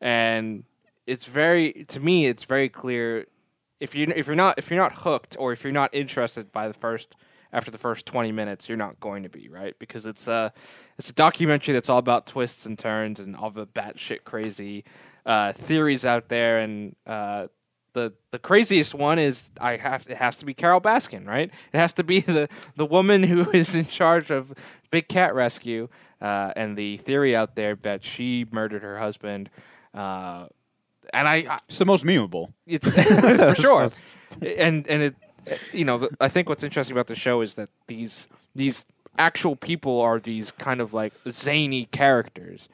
And it's very, to me, it's very clear. If you if you're not if you're not hooked or if you're not interested by the first after the first 20 minutes, you're not going to be right because it's a it's a documentary that's all about twists and turns and all the batshit crazy uh, theories out there. And uh, the the craziest one is I have it has to be Carole Baskin, right? It has to be the the woman who *laughs* is in charge of Big Cat Rescue. Uh, and the theory out there that she murdered her husband. And I, I It's the most memeable. it's *laughs* for sure. *laughs* And and it, you know, I think what's interesting about the show is that these these actual people are these kind of like zany characters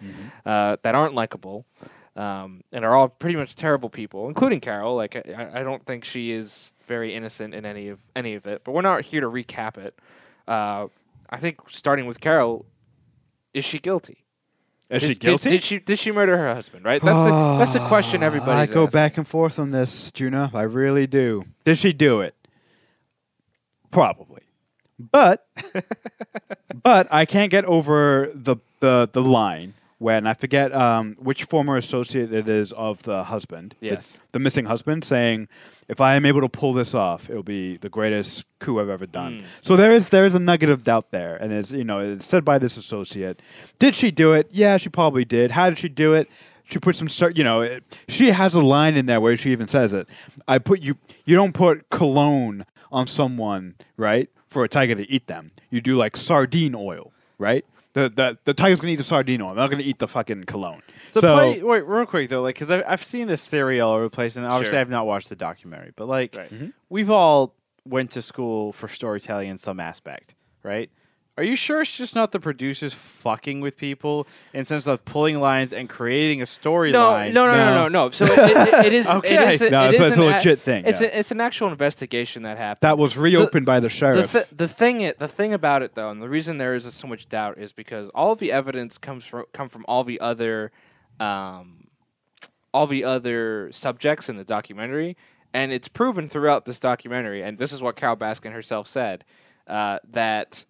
uh, that aren't likable. Um, and are all pretty much terrible people, including Carole. Like I, I don't think she is very innocent in any of any of it. But we're not here to recap it. Uh, I think starting with Carole, is she guilty? Is Did- she did- guilty? Did, she did she murder her husband? Right. That's the that's the *sighs* question everybody. I go asking. back and forth on this, Juno. I really do. Did she do it? Probably. But *laughs* but I can't get over the the the line when I forget um, which former associate it is of the husband. the- Yes. The, missing husband saying, if I am able to pull this off, it'll be the greatest coup I've ever done. Mm. So there is there is a nugget of doubt there. And it's you know, it's said by this associate. Did she do it? Yeah, she probably did. How did she do it? She put some start, you know, it, she has a line in there where she even says it. I put you you don't put cologne on someone, right? For a tiger to eat them. You do like sardine oil, right? The the, the tiger's gonna eat the sardine oil. They're not gonna eat the fucking cologne. The so play, wait, real quick though, like, because I've, I've seen this theory all over the place, and obviously Sure. I've not watched the documentary, but like, Right. Mm-hmm. we've all went to school for storytelling in some aspect, right? Are you sure it's just not the producers fucking with people in sense of pulling lines and creating a No, storyline? no, no, no, No. no, no. So it, it, it is. *laughs* Okay. It is a, No, it so is it's a an legit thing, It's yeah. a, it's an actual investigation that happened. that was reopened by the the, sheriff. th- the thing it, the thing about it though, and the reason there is so much doubt is because all of the evidence comes from come from all the other, um, all the other subjects in the documentary, and it's proven throughout this documentary. And this is what Carole Baskin herself said uh, that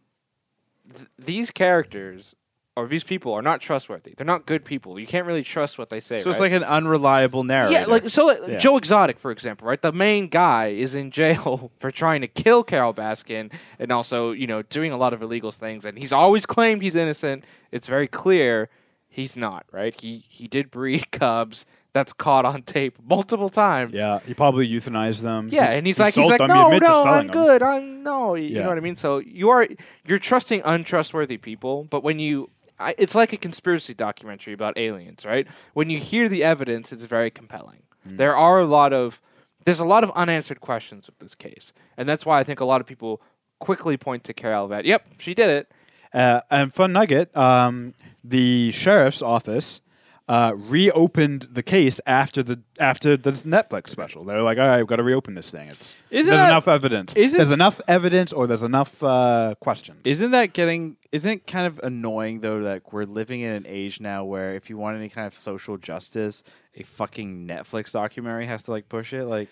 th- these characters or these people are not trustworthy. They're not good people. You can't really trust what they say. so it's right? like an unreliable narrative. Yeah, like so. Like, Yeah. Joe Exotic, for example, right? The main guy is in jail *laughs* for trying to kill Carole Baskin and also, you know, doing a lot of illegal things. And he's always claimed he's innocent. It's very clear he's not. Right? He he did breed *laughs* cubs. That's caught on tape multiple times. yeah, he probably euthanized them. Yeah, and he's he like, he's like, them, no, to no, I'm them." good, I'm no, you Yeah. know what I mean. So you are you're trusting untrustworthy people, but when you, I, it's like a conspiracy documentary about aliens, right? When you hear the evidence, it's very compelling. Mm. There are a lot of there's a lot of unanswered questions with this case, and that's why I think a lot of people quickly point to Carole that, yep, she did it. Uh, and fun nugget: um, the sheriff's office uh, reopened the case after the after this Netflix special. They're like, "All right, we've got to reopen this thing. It's Isn't there's that- enough evidence. isn't- there's enough evidence, or there's enough uh, questions." Isn't that getting? Isn't it kind of annoying though that we're living in an age now where if you want any kind of social justice, a fucking Netflix documentary has to like push it? Like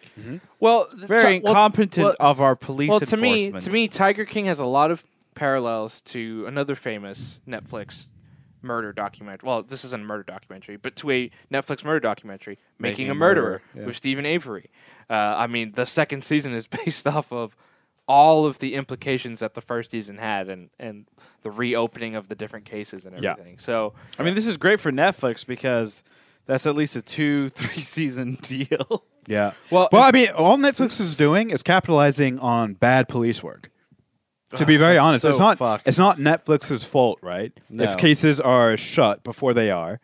Well, very incompetent of our police. Well, to me, to me, Tiger King has a lot of parallels to another famous Netflix murder documentary. Well, this isn't a murder documentary, but to a Netflix murder documentary, Making, Making a a Murderer, Murderer, yeah. with Steven Avery. Uh, I mean, the second season is *laughs* based off of all of the implications that the first season had, and and the reopening of the different cases and Yeah. everything. So I mean, this is great for Netflix because that's at least a two, *laughs* three season *laughs* deal. Yeah. Well, well, I mean, all Netflix is doing is capitalizing on bad police work. To be very honest, so it's not fucked. it's not Netflix's fault, right? No. If cases are shut before they are,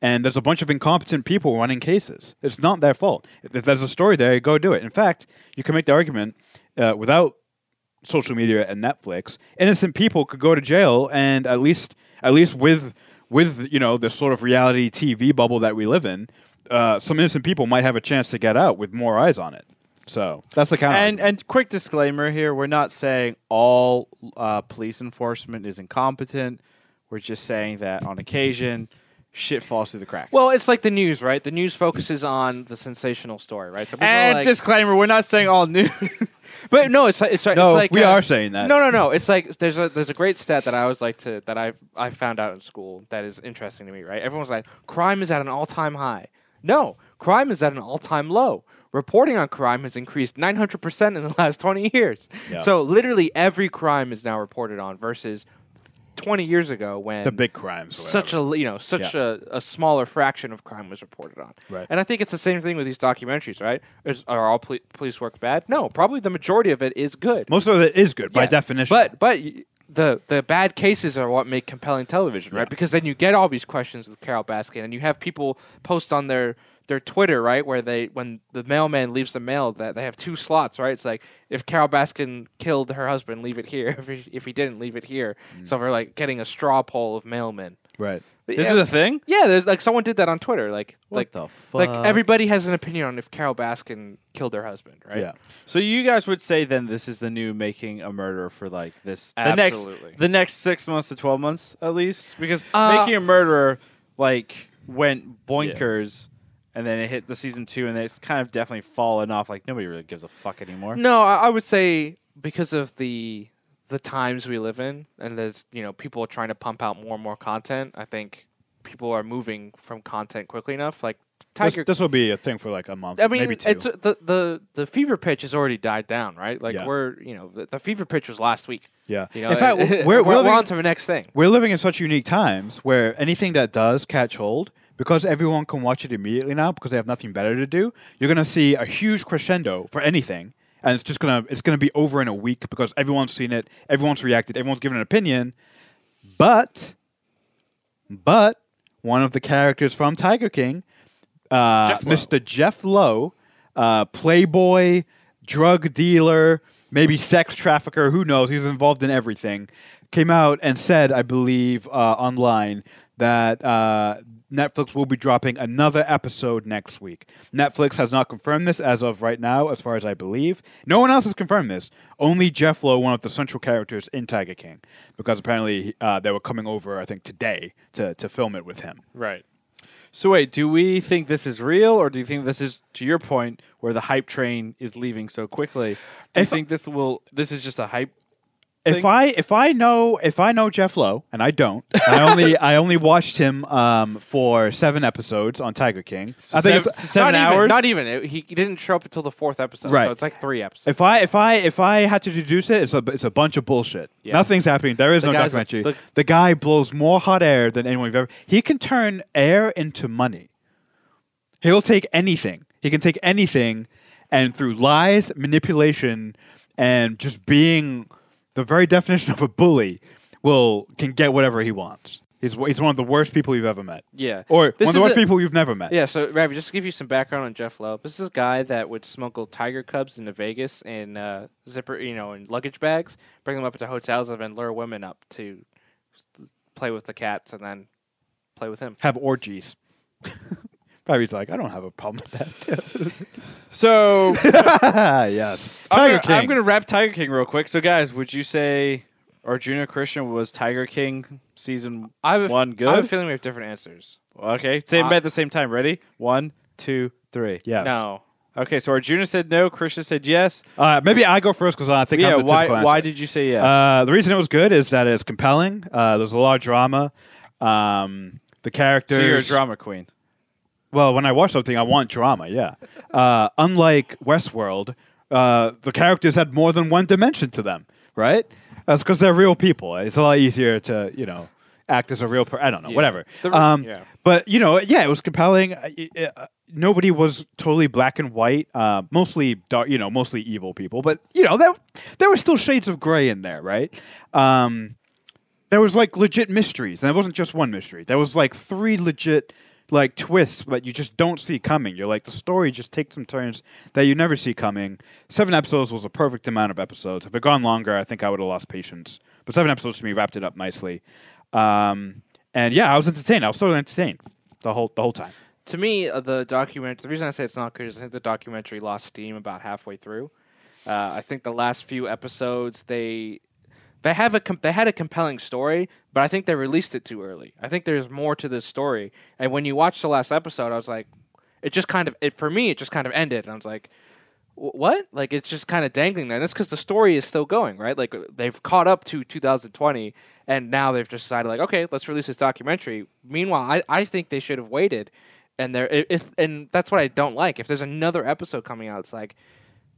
and there's a bunch of incompetent people running cases, it's not their fault. If there's a story there, go do it. In fact, you can make the argument uh, without social media and Netflix, innocent people could go to jail, and at least at least with with you know the sort of reality TV bubble that we live in, uh, some innocent people might have a chance to get out with more eyes on it. So that's the kind And and quick disclaimer here: we're not saying all uh, police enforcement is incompetent. We're just saying that on occasion, shit falls through the cracks. well, it's like the news, right? The news focuses on the sensational story, right? So people are and like, disclaimer: we're not saying all news. *laughs* But no, it's like it's, like- No, it's like we uh, are saying that. No, no, no. It's like there's a there's a great stat that I always like to that I I found out in school that is interesting to me. Right? Everyone's like, crime is at an all time high. No, crime is at an all time low. Reporting on crime has increased 900% in the last 20 years. Yeah. So literally every crime is now reported on versus 20 years ago when the big crimes. such a you know such a, a smaller fraction of crime was reported on. Right. And I think it's the same thing with these documentaries, right? Is, are all poli- police work bad? No, probably the majority of it is good. most of it is good by definition. But but the the bad cases are what make compelling television, right? Yeah. Because then you get all these questions with Carole Baskin, and you have people post on their their Twitter, right, where they when the mailman leaves the mail, that they have two slots, right? It's like if Carole Baskin killed her husband, leave it here. *laughs* If he, if he didn't, leave it here. Mm. So we're like getting a straw poll of mailmen. right. This yeah, is a thing. yeah, there's like someone did that on Twitter, like What like the fuck? like everybody has an opinion on if Carole Baskin killed her husband, right? Yeah. So you guys would say then this is the new making a murderer for like this the next the next six months to twelve months at least because Uh, making a murderer like went boinkers and then it hit the season two and it's kind of definitely fallen off like nobody really gives a fuck anymore. No, I, I would say because of the the times we live in, and there's you know people are trying to pump out more and more content. I think people are moving from content quickly enough. Like This, Tiger, this will be a thing for like a month, I mean, it's uh, the the the fever pitch has already died down, right? Like Yeah. we're you know the, the fever pitch was last week. yeah. You know, In fact, *laughs* we're, we're, we're, living, on to the next thing. we're living in such unique times where anything that does catch hold, because everyone can watch it immediately now because they have nothing better to do, you're going to see a huge crescendo for anything. And it's just gonna it's gonna be over in a week because everyone's seen it, everyone's reacted, everyone's given an opinion. But, but one of the characters from Tiger King, uh, Jeff Mr. Jeff Lowe, uh, playboy, drug dealer, maybe sex trafficker, who knows? He's involved in everything. Came out and said, I believe, uh, online that uh, Netflix will be dropping another episode next week. Netflix has not confirmed this as of right now, as far as I believe. No one else has confirmed this. Only Jeff Lowe, one of the central characters in Tiger King, because apparently uh, they were coming over, I think, today to, to film it with him. Right. So wait, do we think this is real, or do you think this is, to your point, where the hype train is leaving so quickly? Do you If- think this will? This is just a hype. If? I if I know if I know Jeff Lowe and I don't, I only *laughs* I only watched him um, for seven episodes on Tiger King. I think seven- if, seven not Even, hours? not even. It- he, he didn't show up until the fourth episode. Right. So it's like three episodes. if I if I if I had to deduce it, it's a it's a bunch of bullshit. Yeah. Nothing's happening. There is The no documentary. the- the guy blows more hot air than anyone we've ever. He can turn air into money. He'll take anything. He can take anything, and through lies, manipulation, and just being the very definition of a bully, will can get whatever he wants. He's he's one of the worst people you've ever met, Yeah. or This one of the worst a- people you've never met. Yeah, so Ravi, just to give you some background on Jeff Lowe, this is a guy that would smuggle tiger cubs into Vegas in uh, zipper, you know, in luggage bags, bring them up into hotels, and then lure women up to play with the cats, and then play with him. Have orgies. *laughs* Barry's like, I don't have a problem with that. *laughs* So *laughs* yes, I'm Tiger gonna, King. I'm gonna wrap Tiger King real quick. So guys, would you say Arjuna Christian was Tiger King season I have a, one I have a good? feeling we have different answers. Okay, same them I- at the same time. Ready? One, two, three. Yes. No. Okay, so Arjuna said no. Christian said yes. Uh, maybe I go first because I think yeah. I'm the Why? typical Why did you say yes? Uh, the reason it was good is that it's compelling. Uh, there's a lot of drama. Um, the characters. so you're a drama queen. Well, when I watch something, I want drama. Yeah. Uh, unlike Westworld, uh, the characters had more than one dimension to them. Right. That's because they're real people. It's a lot easier to you know act as a real person. I don't know. Yeah. Whatever. The- um, yeah. But you know, yeah, it was compelling. Uh, it- uh, nobody was totally black and white. Uh, mostly dark. You know, mostly evil people. But you know, there there were still shades of gray in there. Right. Um, there was like legit mysteries, and it wasn't just one mystery. There was like three legit like twists that you just don't see coming. You're like the story just takes some turns that you never see coming. Seven episodes was a perfect amount of episodes. If it gone longer, I think I would have lost patience. But seven episodes to me wrapped it up nicely. Um, and yeah, I was entertained. I was totally entertained the whole the whole time. To me, uh, the document. The reason I say it's not good is I think the documentary lost steam about halfway through. Uh, I think the last few episodes they they have a they had a compelling story, but I think they released it too early. I think there's more to this story. And when you watch the last episode, I was like, it just kind of it for me. It just kind of ended, and I was like, what? Like it's just kind of dangling there. And that's because the story is still going, right? Like they've caught up to 2020, and now they've just decided, like, okay, let's release this documentary. Meanwhile, I, I think they should have waited. And there, if and that's what I don't like. If there's another episode coming out, it's like,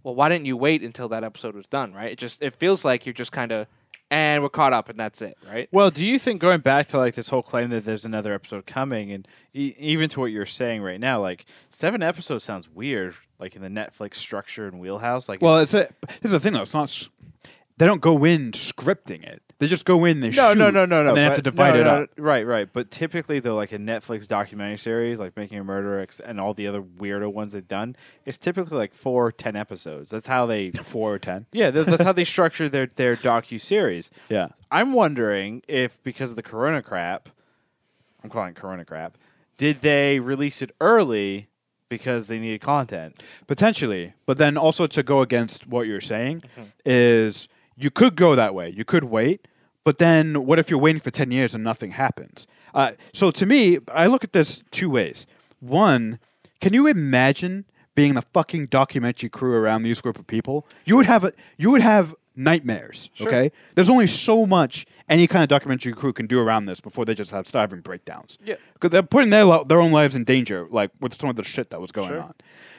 well, why didn't you wait until that episode was done, right? It just it feels like you're just kind of, and we're caught up, and that's it, right? Well, do you think going back to like this whole claim that there's another episode coming, and e- even to what you're saying right now, like seven episodes sounds weird, like in the Netflix structure and wheelhouse. Like, Well, it's a here's the thing though. It's not. They don't go in scripting it. They just go in. They no, shoot, no, no, no, no. And they have to divide no, it no, up. Right, right. But typically, though, like a Netflix documentary series, like Making a Murderer Ex- and all the other weirdo ones they've done, it's typically like four, ten episodes. That's how they. *laughs* Four or ten. Yeah, that's, that's how they structure their their docu series. Yeah. I'm wondering if because of the Corona crap, I'm calling it Corona crap, did they release it early because they needed content? Potentially, but then also to go against what you're saying Mm-hmm. is you could go that way. You could wait, but then what if you're waiting for ten years and nothing happens? Uh, so to me, I look at this two ways. One, can you imagine being the fucking documentary crew around these group of people? You would have a, you would have nightmares. Okay, there's only so much any kind of documentary crew can do around this before they just have start having breakdowns. Yeah. because they're putting their lo- their own lives in danger, like with some of the shit that was going Sure. on.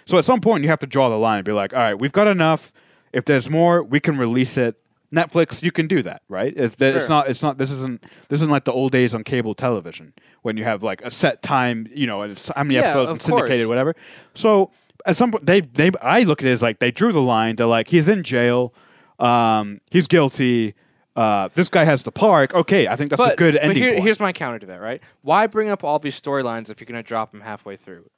So at some point, you have to draw the line and be like, all right, we've got enough. If there's more, we can release it. Netflix, you can do that, right? It's, that it's not. It's not. This isn't. This isn't like the old days on cable television when you have like a set time, you know, and it's how many Yeah, episodes and syndicated, course. whatever. So at some point, they they I look at it as like they drew the line. They're like, he's in jail. Um, he's guilty. Uh, this guy has the park. Okay, I think that's a good but here- here's my counter to that, right? Why bring up all these storylines if you're going to drop them halfway through?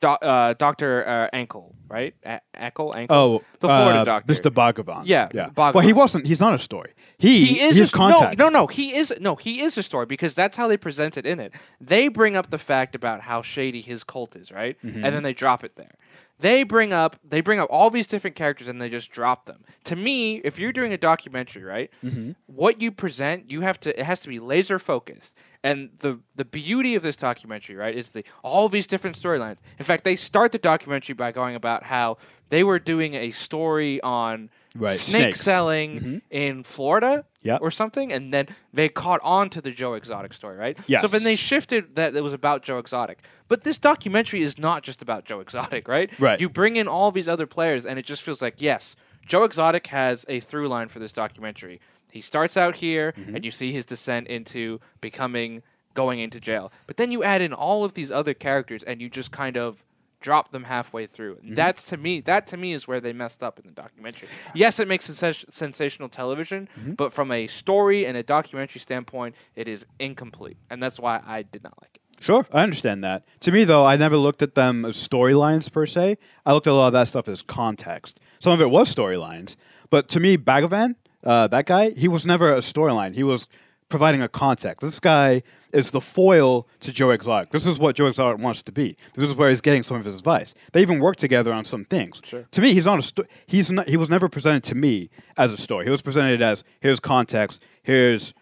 Do, uh, Doctor uh, Antle, right? A- Antle, Antle. Oh, the Florida uh, doctor, Mr. Bhagavan. Yeah, yeah. Bhagavan. Well, he wasn't. He's not a story. He He is He's a, no, no, no. He is no. He is a story because that's how they present it in it. They bring up the fact about how shady his cult is, right? Mm-hmm. And then they drop it there. They bring up they bring up all these different characters and they just drop them. To me, if you're doing a documentary, right, Mm-hmm. what you present, you have to it has to be laser focused. And the the beauty of this documentary, right, is the all these different storylines. In fact, they start the documentary by going about how they were doing a story on Right, snake snakes. selling in Florida Yep. or something, and then they caught on to the Joe Exotic story, right? Yes. So then they shifted that it was about Joe Exotic. But this documentary is not just about Joe Exotic, right? Right. You bring in all these other players, and it just feels like, yes, Joe Exotic has a through line for this documentary. He starts out here, Mm-hmm. and you see his descent into becoming going into jail. But then you add in all of these other characters, and you just kind of dropped them halfway through. Mm-hmm. That's to me. That to me is where they messed up in the documentary. Yes, it makes sens- sensational television, Mm-hmm. but from a story and a documentary standpoint, it is incomplete, and that's why I did not like it. Sure, I understand that. To me, though, I never looked at them as storylines per se. I looked at a lot of that stuff as context. Some of it was storylines, but to me, Bhagavan, uh, that guy, he was never a storyline. He was providing a context. This guy is the foil to Joe Exotic. This is what Joe Exotic wants to be. This is where he's getting some of his advice. They even work together on some things. Sure. To me, he's not a sto- he's not, he was never presented to me as a story. He was presented as here's context, here's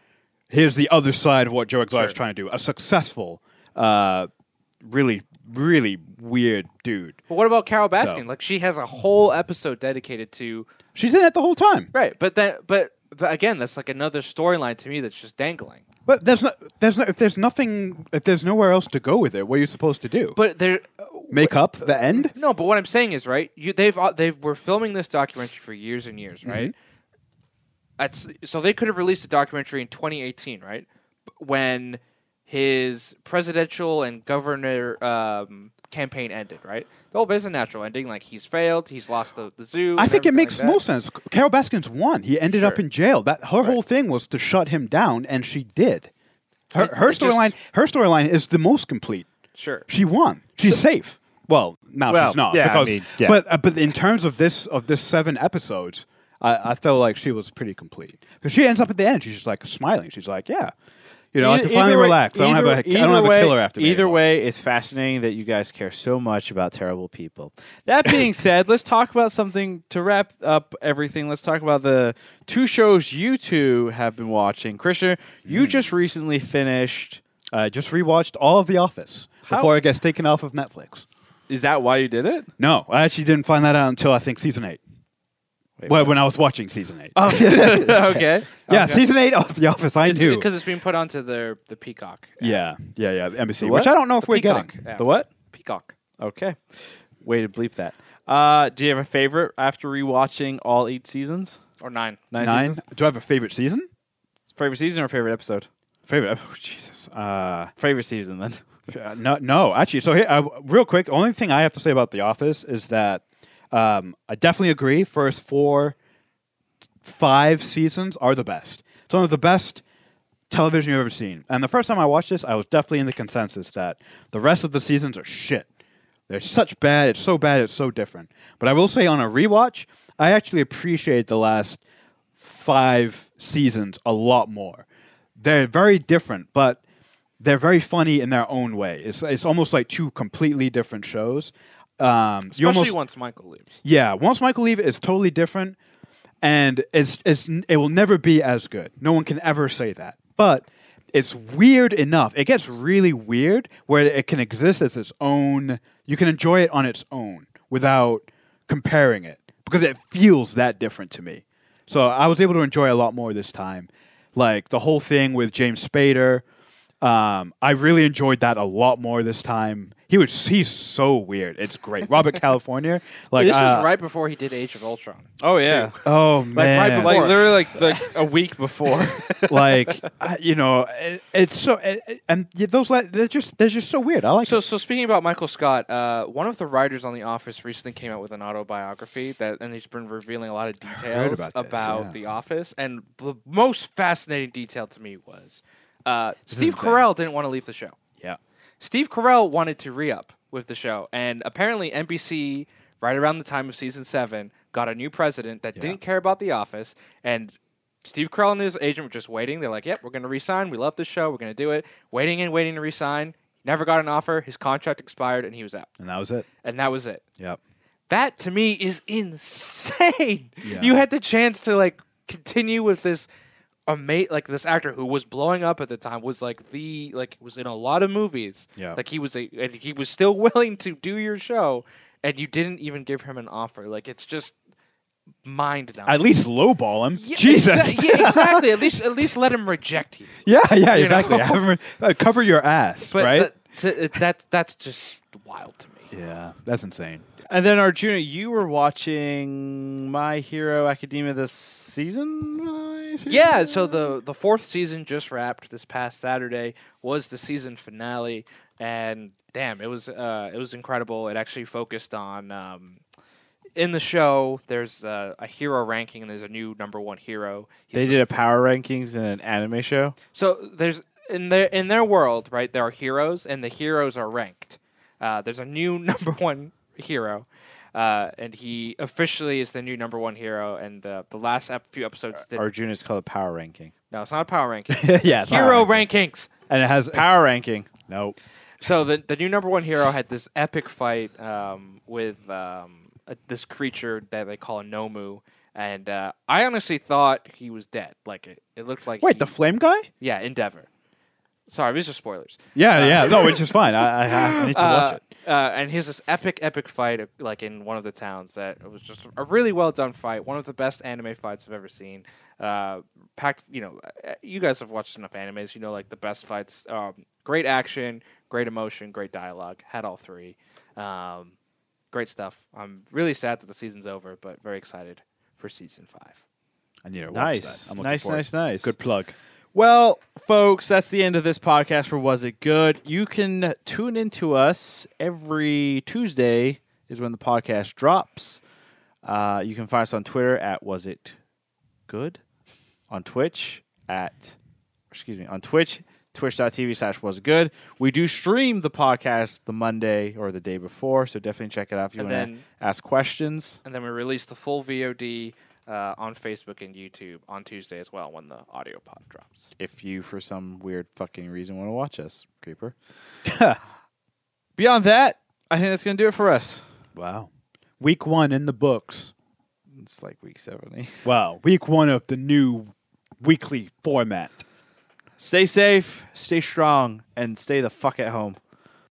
here's the other side of what Joe Exotic's Sure. trying to do. A successful, uh, really, really weird dude. But what about Carole Baskin? So- Like she has a whole episode dedicated to She's in it the whole time. right, but then but but again, that's like another storyline to me that's just dangling. But there's no, there's no, if there's nothing, if there's nowhere else to go with it, what are you supposed to do? But there, Make up the end? no. But what I'm saying is, right? You they've uh, they've were filming this documentary for years and years, right? That's so they could have released a documentary in 2018, right? When his presidential and governor um, campaign ended, right? The whole business natural ending, like he's failed, he's lost the, the zoo. I think it makes like most sense. Carole Baskins won. He ended up in jail. That her whole thing was to shut him down, and she did. Her, her storyline, her storyline is the most complete. Sure. She won. She's safe. Well, now Well, she's not. yeah, I mean, yeah. But uh, but in terms of this of this seven episodes, I, I felt like she was pretty complete because she ends up at the end. She's just like smiling. She's like, yeah, you know, I can finally way- relax. I don't have a I don't have a way- killer after me. Either anymore. way, it's fascinating that you guys care so much about terrible people. That being *laughs* said, let's talk about something to wrap up everything. Let's talk about the two shows you two have been watching. Christian, you Hmm. just recently finished. I just rewatched all of The Office How- before it gets taken off of Netflix. Is that why you did it? No, I actually didn't find that out until I think season eight. Wait, well, what? when I was watching season eight. *laughs* Oh, *laughs* okay. yeah, Okay. season eight of The Office. I knew. because it's being put onto the the Peacock. yeah, yeah, yeah. NBC, which? I don't know if The we're Peacock. getting. Yeah. The what? Peacock. Okay. Way to bleep that. Uh, do you have a favorite after rewatching all eight seasons? Or nine. Nine, Nine. seasons? Do I have a favorite season? Favorite season or favorite episode? Favorite? *laughs* Oh, Jesus. Uh, Favorite season then. Uh, no, no, actually. So here, uh, real quick, only thing I have to say about The Office is that um, I definitely agree. First four, five seasons are the best. Some of the best television you've ever seen. And the first time I watched this, I was definitely in the consensus that the rest of the seasons are shit. They're such bad. It's so bad. It's so different. But I will say, on a rewatch, I actually appreciate the last five seasons a lot more. They're very different, but they're very funny in their own way. It's it's almost like two completely different shows. Um, Especially almost once Michael leaves. yeah. Once Michael leaves, it's totally different, and it's it's it will never be as good. No one can ever say that. But it's weird enough. It gets really weird where it can exist as its own. You can enjoy it on its own without comparing it because it feels that different to me. So I was able to enjoy a lot more this time. Like the whole thing with James Spader. Um, I really enjoyed that a lot more this time. He was he's so weird. It's great. Robert *laughs* California. Like this uh, was right before he did Age of Ultron. Oh yeah. Oh right man. before- Like literally like the, a week *laughs* before. like uh, you know, it, it's so it, it- and y- those le- they're just they're just so weird. I like So, it. so speaking about Michael Scott, uh, one of the writers on The Office recently came out with an autobiography that, and he's been revealing a lot of details about this, yeah. The Office. And the most fascinating detail to me was uh, Steve insane. Carell didn't want to leave the show. Steve Carell wanted to re up with the show, and apparently NBC, right around the time of season seven, got a new president that Yeah. didn't care about The Office, and Steve Carell and his agent were just waiting. They're like, "Yep, we're going to resign. We love this show. We're going to do it." Waiting and waiting to resign. Never got an offer. His contract expired, and he was out. And that was it. And that was it. Yep. That to me is insane. Yeah. You had the chance to like continue with this ama- like this actor who was blowing up at the time was like the like was in a lot of movies. Yeah. Like he was a and he was still *laughs* willing to do your show and you didn't even give him an offer. Like it's just mind numbing. At least lowball him. Yeah, Jesus. exa- *laughs* yeah, exactly. At least at least let him reject you. yeah, yeah, You exactly. him, uh, cover your ass, But right? that, to, that's that's just wild to me. yeah, that's insane. And then Arjuna, you were watching My Hero Academia this season? Yeah, so the the fourth season just wrapped this past Saturday was the season finale, and damn, it was uh, it was incredible. It actually focused on um, in the show. There's uh, a hero ranking, and there's a new number one hero. He's They the did a power rankings in an anime show. So there's in their in their world, right? There are heroes, and the heroes are ranked. Uh, there's a new *laughs* number one hero, uh, and he officially is the new number one hero. And the the last ep- few episodes did Arjuna is called a power ranking. no, it's not a power ranking. *laughs* yeah, it's hero right. rankings. and it has Power ranking. Nope. So the the new number one hero had this epic fight um, with um, a, this creature that they call a Nomu. And uh, I honestly thought he was dead. Like it, it looked like Wait, he- the flame guy? yeah Endeavor. Sorry, these are spoilers. Yeah, Uh, yeah. No, which is fine. I, I, I *laughs* need to watch Uh, it. Uh, and here's this epic, epic fight, uh, like in one of the towns. That it was just a really well done fight. One of the best anime fights I've ever seen. Uh, packed, you know, uh, you guys have watched enough animes. You know, like the best fights. Um, great action, great emotion, great dialogue. Had all three. Um, great stuff. I'm really sad that the season's over, but very excited for season five. I need to watch Nice, that. I'm nice, nice, nice. Good plug. Well, folks, that's the end of this podcast for Was It Good? You can tune into us every Tuesday is when the podcast drops. Uh, you can find us on Twitter at Was It Good, on Twitch at excuse me on Twitch twitch.tv slash was it good we do stream the podcast the monday or the day before so definitely check it out if you And want to then- ask questions And then we release the full VOD uh, on Facebook and YouTube on Tuesday as well when the audio pod drops. if you for some weird fucking reason want to watch us creeper *laughs* beyond that i think that's going to do it for us Wow. Week one in the books. it's like week 70 *laughs* Wow. Week one of the new weekly format. stay safe stay strong and stay the fuck at home